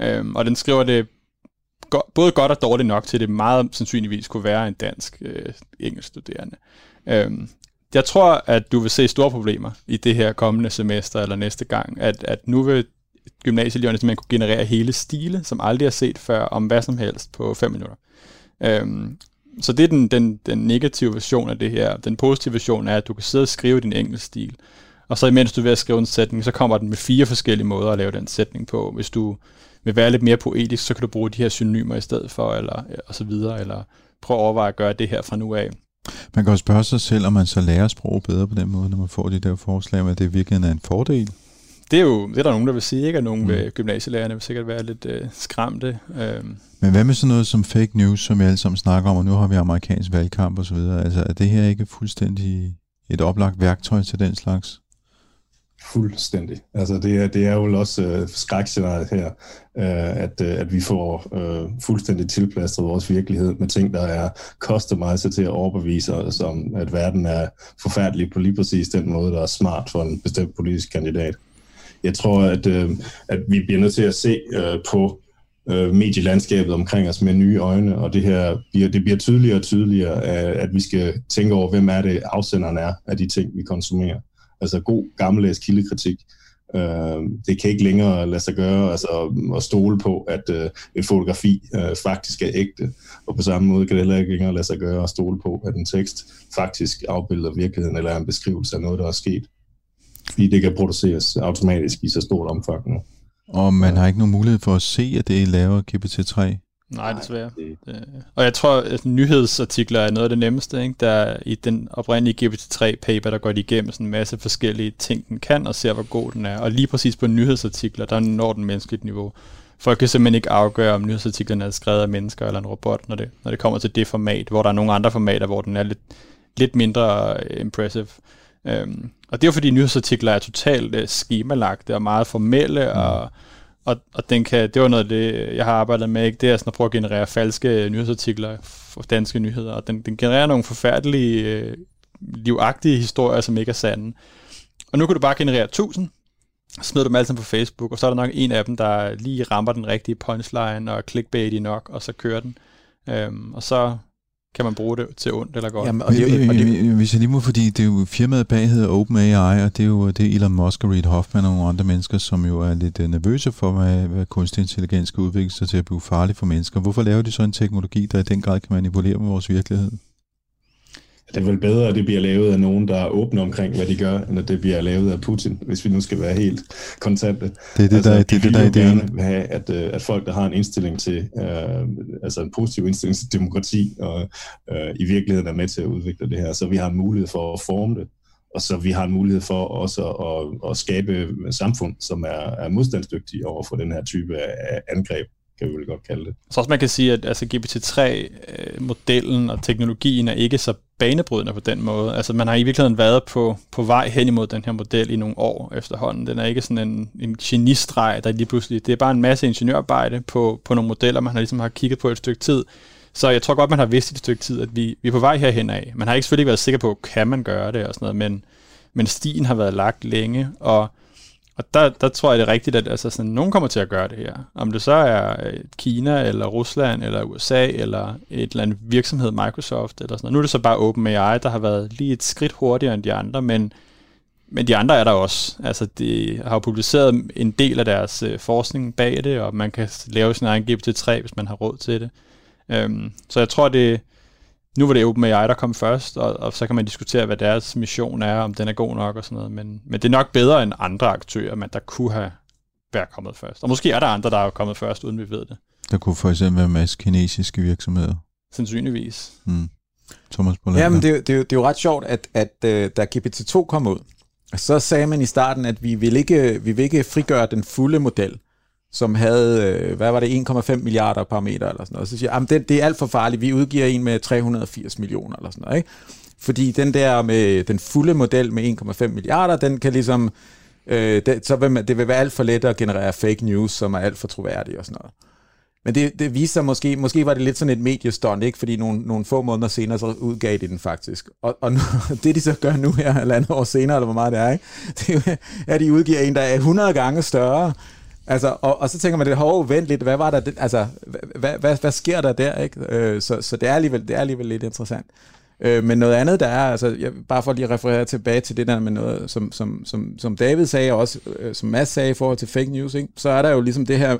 Øhm, og den skriver det go- både godt og dårligt nok til, at det meget sandsynligvis kunne være en dansk øh, engelsk studerende. Øhm, jeg tror, at du vil se store problemer i det her kommende semester eller næste gang, at, at nu vil gymnasieeleverne simpelthen kunne generere hele stile, som aldrig har set før, om hvad som helst på 5 minutter. Øhm, så det er den, den, den negative version af det her. Den positive version er, at du kan sidde og skrive din engelsk stil, og så imens du er ved at skrive en sætning, så kommer den med fire forskellige måder at lave den sætning på. Hvis du vil være lidt mere poetisk, så kan du bruge de her synonymer i stedet for, eller og så videre, eller prøve at overveje at gøre det her fra nu af. Man kan jo spørge sig selv, om man så lærer sprog bedre på den måde, når man får de der forslag, men det virkelig er en fordel. Det er jo det er der nogen, der vil sige, ikke? Og nogle mm. gymnasielærerne vil sikkert være lidt øh, skræmte. Øh. Men hvad med sådan noget som fake news, som vi alle sammen snakker om, og nu har vi amerikansk valgkamp og så videre. Altså, er det her ikke fuldstændig et oplagt værktøj til den slags? Fuldstændig. Altså det er, det er jo også øh, skrækscenariet her, øh, at, øh, at vi får øh, fuldstændig tilplastret vores virkelighed med ting, der er customized til at overbevise os om, at verden er forfærdelig på lige præcis den måde, der er smart for en bestemt politisk kandidat. Jeg tror, at, øh, at vi bliver nødt til at se øh, på øh, medielandskabet omkring os med nye øjne, og det her bliver, det bliver tydeligere og tydeligere, øh, at vi skal tænke over, hvem er det afsenderen er af de ting, vi konsumerer. Altså god gammeldags kildekritik. Øh, det kan ikke længere lade sig gøre altså, at stole på, at øh, et fotografi øh, faktisk er ægte. Og på samme måde kan det heller ikke længere lade sig gøre at stole på, at en tekst faktisk afbilder virkeligheden eller er en beskrivelse af noget, der er sket. Fordi det kan produceres automatisk i så stort omfang nu. Og man har ikke nogen mulighed for at se, at det er laver GPT-3? Nej, desværre. Det... Og jeg tror, at nyhedsartikler er noget af det nemmeste. Ikke? Der i den oprindelige GPT-3-paper, der går de igennem sådan en masse forskellige ting, den kan, og ser, hvor god den er. Og lige præcis på nyhedsartikler, der når den menneskeligt niveau. Folk kan simpelthen ikke afgøre, om nyhedsartiklerne er skrevet af mennesker eller en robot, når det, når det kommer til det format, hvor der er nogle andre formater, hvor den er lidt, lidt mindre impressive. Øhm, og det er jo fordi nyhedsartikler er totalt uh, skemalagte og meget formelle, mm. og og, og den kan, det var noget af det, jeg har arbejdet med, ikke? det er sådan at prøve at generere falske nyhedsartikler for danske nyheder, og den, den genererer nogle forfærdelige, øh, livagtige historier, som ikke er sande. Og nu kan du bare generere 1000, smider dem alle sammen på Facebook, og så er der nok en af dem, der lige rammer den rigtige punchline og clickbaity nok, og så kører den. Øhm, og så kan man bruge det til ondt eller godt. Jamen, og det, og det, hvis jeg lige må, fordi det er jo firmaet bag hedder OpenAI, og det er jo det er Elon Musk og Reid Hoffman og nogle andre mennesker, som jo er lidt øh, nervøse for, hvad, hvad kunstig intelligens skal udvikle sig til at blive farlig for mennesker. Hvorfor laver de så en teknologi, der i den grad kan manipulere med vores virkelighed? Det er vel bedre, at det bliver lavet af nogen, der er åbne omkring, hvad de gør, end at det bliver lavet af Putin, hvis vi nu skal være helt kontante. Det er det, altså, der, det, det, der er gerne have, at, øh, at folk, der har en indstilling til, uh, altså en positiv indstilling til demokrati, og uh, i virkeligheden er med til at udvikle det her, så vi har en mulighed for at forme det, og så vi har en mulighed for også at, at, at skabe samfund, som er, er modstandsdygtige over for den her type af angreb kan vi vel godt kalde det. Så også man kan sige, at altså, GPT-3-modellen øh, og teknologien er ikke så banebrydende på den måde. Altså man har i virkeligheden været på, på vej hen imod den her model i nogle år efterhånden. Den er ikke sådan en, en genistreg, der lige pludselig... Det er bare en masse ingeniørarbejde på, på nogle modeller, man har ligesom har kigget på et stykke tid. Så jeg tror godt, man har vidst i et stykke tid, at vi, vi er på vej herhen af. Man har ikke selvfølgelig været sikker på, kan man gøre det og sådan noget, men, men stien har været lagt længe, og og der, der tror jeg, det er rigtigt, at altså, sådan, nogen kommer til at gøre det her. Om det så er øh, Kina, eller Rusland, eller USA, eller et eller andet virksomhed, Microsoft, eller sådan noget. Nu er det så bare OpenAI, der har været lige et skridt hurtigere end de andre, men, men de andre er der også. Altså, de har jo publiceret en del af deres øh, forskning bag det, og man kan lave sin egen GPT-3, hvis man har råd til det. Øhm, så jeg tror, det, nu var det OpenAI, der kom først, og, og så kan man diskutere, hvad deres mission er, om den er god nok og sådan noget. Men, men det er nok bedre end andre aktører, men der kunne have været kommet først. Og måske er der andre, der er kommet først, uden vi ved det. Der kunne for eksempel være masse kinesiske virksomheder. Sandsynligvis. Mm. Thomas Ja, men det, det, det, er jo ret sjovt, at, at uh, da GPT-2 kom ud, så sagde man i starten, at vi vil ikke, vi vil ikke frigøre den fulde model som havde, øh, hvad var det, 1,5 milliarder parametre eller sådan noget. Så siger jeg, det, det er alt for farligt, vi udgiver en med 380 millioner eller sådan noget, ikke? Fordi den der med den fulde model med 1,5 milliarder, den kan ligesom, øh, det, så vil man, det vil være alt for let at generere fake news, som er alt for troværdige og sådan noget. Men det, det viser sig måske, måske var det lidt sådan et mediestånd, ikke? fordi nogle, nogle få måneder senere, så udgav de den faktisk. Og, og nu, det de så gør nu her, eller andet år senere, eller hvor meget det er, ikke? det er, at de udgiver en, der er 100 gange større, Altså, og, og så tænker man, det er vent lidt, hvad var der, altså, hvad, hvad, hvad sker der der, ikke? Øh, så, så det er alligevel, det er alligevel lidt interessant. Øh, men noget andet, der er, altså, jeg, bare for lige at referere tilbage til det der med noget, som, som, som, som David sagde, og også øh, som Mads sagde i forhold til fake news, ikke? så er der jo ligesom det her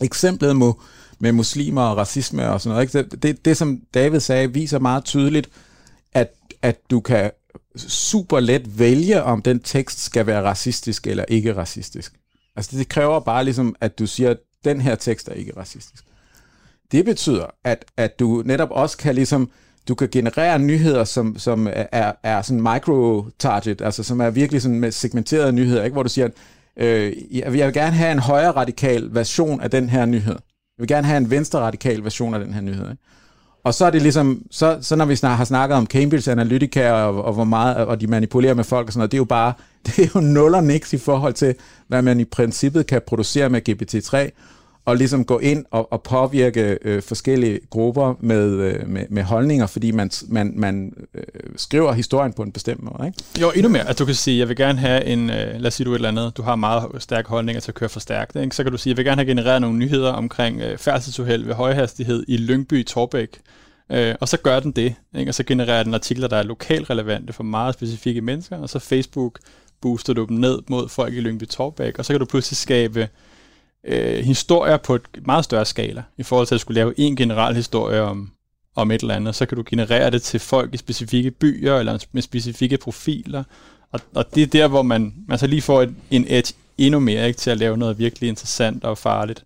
eksemplet med, med muslimer og racisme og sådan noget. Ikke? Det, det, det, som David sagde, viser meget tydeligt, at, at du kan super let vælge, om den tekst skal være racistisk eller ikke racistisk. Altså det kræver bare ligesom, at du siger, at den her tekst er ikke racistisk. Det betyder, at, at du netop også kan ligesom du kan generere nyheder, som, som er, er sådan micro-target, altså som er virkelig sådan med segmenterede nyheder, ikke? hvor du siger, øh, jeg vil gerne have en højre radikal version af den her nyhed. Jeg vil gerne have en venstre radikal version af den her nyhed. Ikke? Og så er det ligesom, så, så når vi snart har snakket om Cambridge Analytica og, og hvor meget, og de manipulerer med folk og sådan noget, det er jo bare, det er jo nul og niks i forhold til, hvad man i princippet kan producere med GPT-3, og ligesom gå ind og, og påvirke øh, forskellige grupper med, øh, med, med holdninger, fordi man, man, man øh, skriver historien på en bestemt måde. Ikke? Jo, endnu mere. At du kan sige, jeg vil gerne have en, øh, lad os sige du et eller andet, du har meget stærke holdninger til at køre for stærkt. Ikke? Så kan du sige, jeg vil gerne have genereret nogle nyheder omkring øh, færdselsuheld ved højhastighed i Lyngby Torbæk. Øh, og så gør den det, ikke? og så genererer den artikler, der er lokalt relevante for meget specifikke mennesker, og så Facebook booster du dem ned mod folk i Lyngby Torbæk, og så kan du pludselig skabe øh, historier på et meget større skala, i forhold til at skulle lave en generel historie om, om et eller andet, så kan du generere det til folk i specifikke byer, eller med specifikke profiler, og, og det er der, hvor man, man så lige får et, en edge endnu mere ikke, til at lave noget virkelig interessant og farligt.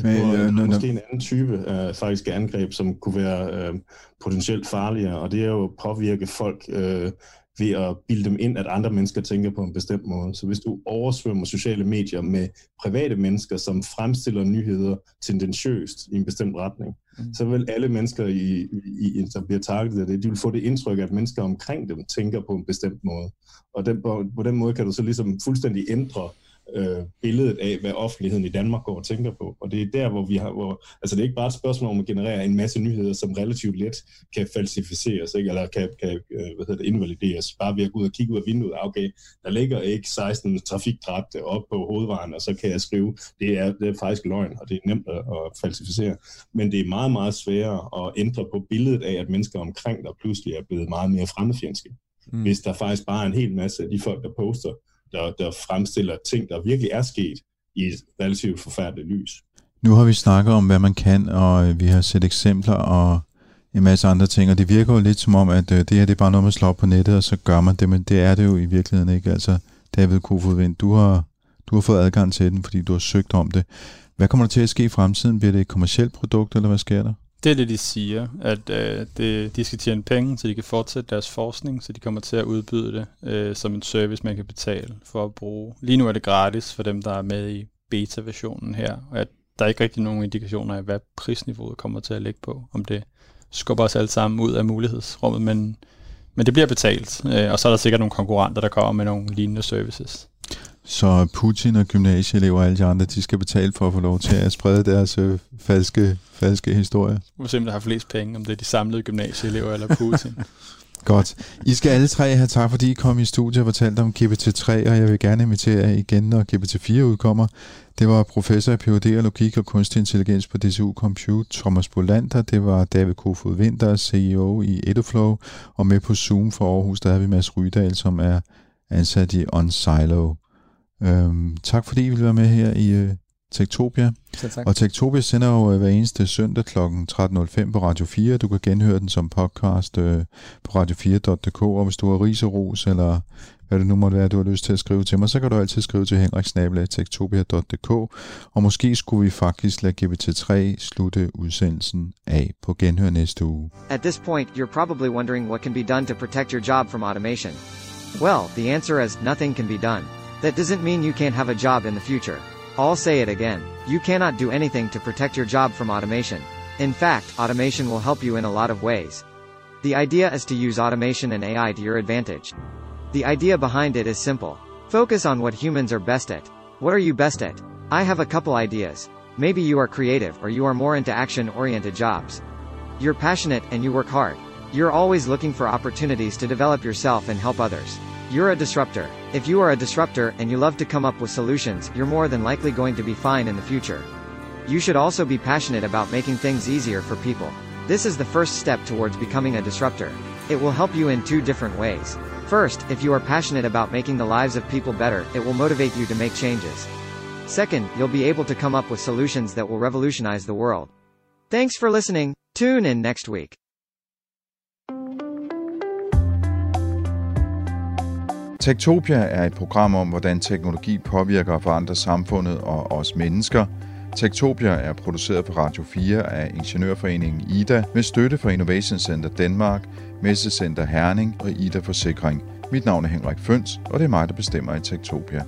Tror, Men, øh, måske en anden type af faktisk angreb, som kunne være øh, potentielt farligere, og det er jo at påvirke folk øh, ved at bilde dem ind, at andre mennesker tænker på en bestemt måde. Så hvis du oversvømmer sociale medier med private mennesker, som fremstiller nyheder tendentiøst i en bestemt retning, mm. så vil alle mennesker, i, i, der bliver targetet af det, de vil få det indtryk, at mennesker omkring dem tænker på en bestemt måde. Og den, på, på den måde kan du så ligesom fuldstændig ændre øh, billedet af, hvad offentligheden i Danmark går og tænker på. Og det er der, hvor vi har, hvor, altså det er ikke bare et spørgsmål om at generere en masse nyheder, som relativt let kan falsificeres, ikke? eller kan, kan øh, hvad hedder det, invalideres, bare ved at gå ud og kigge ud af vinduet. Ah, okay, der ligger ikke 16 trafikdræbte op på hovedvejen, og så kan jeg skrive, det er, det er faktisk løgn, og det er nemt at, at falsificere. Men det er meget, meget sværere at ændre på billedet af, at mennesker omkring der pludselig er blevet meget mere fremmedfjendske. Mm. Hvis der faktisk bare er en hel masse af de folk, der poster, der, der fremstiller ting, der virkelig er sket i et relativt forfærdeligt lys. Nu har vi snakket om, hvad man kan, og øh, vi har set eksempler og en masse andre ting, og det virker jo lidt som om, at øh, det her det er bare noget, man slår op på nettet, og så gør man det, men det er det jo i virkeligheden ikke. Altså, David Kofod Vind, du har, du har fået adgang til den, fordi du har søgt om det. Hvad kommer der til at ske i fremtiden? Bliver det et kommersielt produkt, eller hvad sker der? Det er det, de siger, at øh, det, de skal tjene penge, så de kan fortsætte deres forskning, så de kommer til at udbyde det øh, som en service, man kan betale for at bruge. Lige nu er det gratis for dem, der er med i beta-versionen her, og at der er ikke rigtig nogen indikationer af, hvad prisniveauet kommer til at ligge på, om det skubber os alle sammen ud af mulighedsrummet, men, men det bliver betalt, øh, og så er der sikkert nogle konkurrenter, der kommer med nogle lignende services. Så Putin og gymnasieelever og alle de andre, de skal betale for at få lov til at sprede deres øh, falske, falske historier. Vi se, om der har flest penge, om det er de samlede gymnasieelever eller Putin. Godt. I skal alle tre have tak, fordi I kom i studiet og fortalte om GPT-3, og jeg vil gerne invitere jer igen, når GPT-4 udkommer. Det var professor i Ph.D. og logik og kunstig intelligens på DTU Compute, Thomas Bolander. Det var David Kofod Winter, CEO i Eduflow, og med på Zoom for Aarhus, der har vi Mads Rydal, som er ansat i OnSilo. Øhm, tak fordi I ville være med her i øh, Tektopia. Og Tektopia sender jo øh, hver eneste søndag kl. 13.05 på Radio 4. Du kan genhøre den som podcast øh, på radio4.dk, og hvis du har ris og ros, eller hvad det nu måtte være, du har lyst til at skrive til mig, så kan du altid skrive til henriksnabelag.tektopia.dk, og måske skulle vi faktisk lade GPT-3 slutte udsendelsen af på genhør næste uge. At this point, you're probably wondering what can be done to protect your job from automation. Well, the answer is nothing can be done. That doesn't mean you can't have a job in the future. I'll say it again. You cannot do anything to protect your job from automation. In fact, automation will help you in a lot of ways. The idea is to use automation and AI to your advantage. The idea behind it is simple. Focus on what humans are best at. What are you best at? I have a couple ideas. Maybe you are creative or you are more into action-oriented jobs. You're passionate and you work hard. You're always looking for opportunities to develop yourself and help others. You're a disruptor. If you are a disruptor and you love to come up with solutions, you're more than likely going to be fine in the future. You should also be passionate about making things easier for people. This is the first step towards becoming a disruptor. It will help you in two different ways. First, if you are passionate about making the lives of people better, it will motivate you to make changes. Second, you'll be able to come up with solutions that will revolutionize the world. Thanks for listening. Tune in next week. Tektopia er et program om, hvordan teknologi påvirker og forandrer samfundet og os mennesker. Tektopia er produceret på Radio 4 af Ingeniørforeningen IDA med støtte fra Innovation Center Danmark, Messecenter Herning og IDA Forsikring. Mit navn er Henrik Føns, og det er mig, der bestemmer i Tektopia.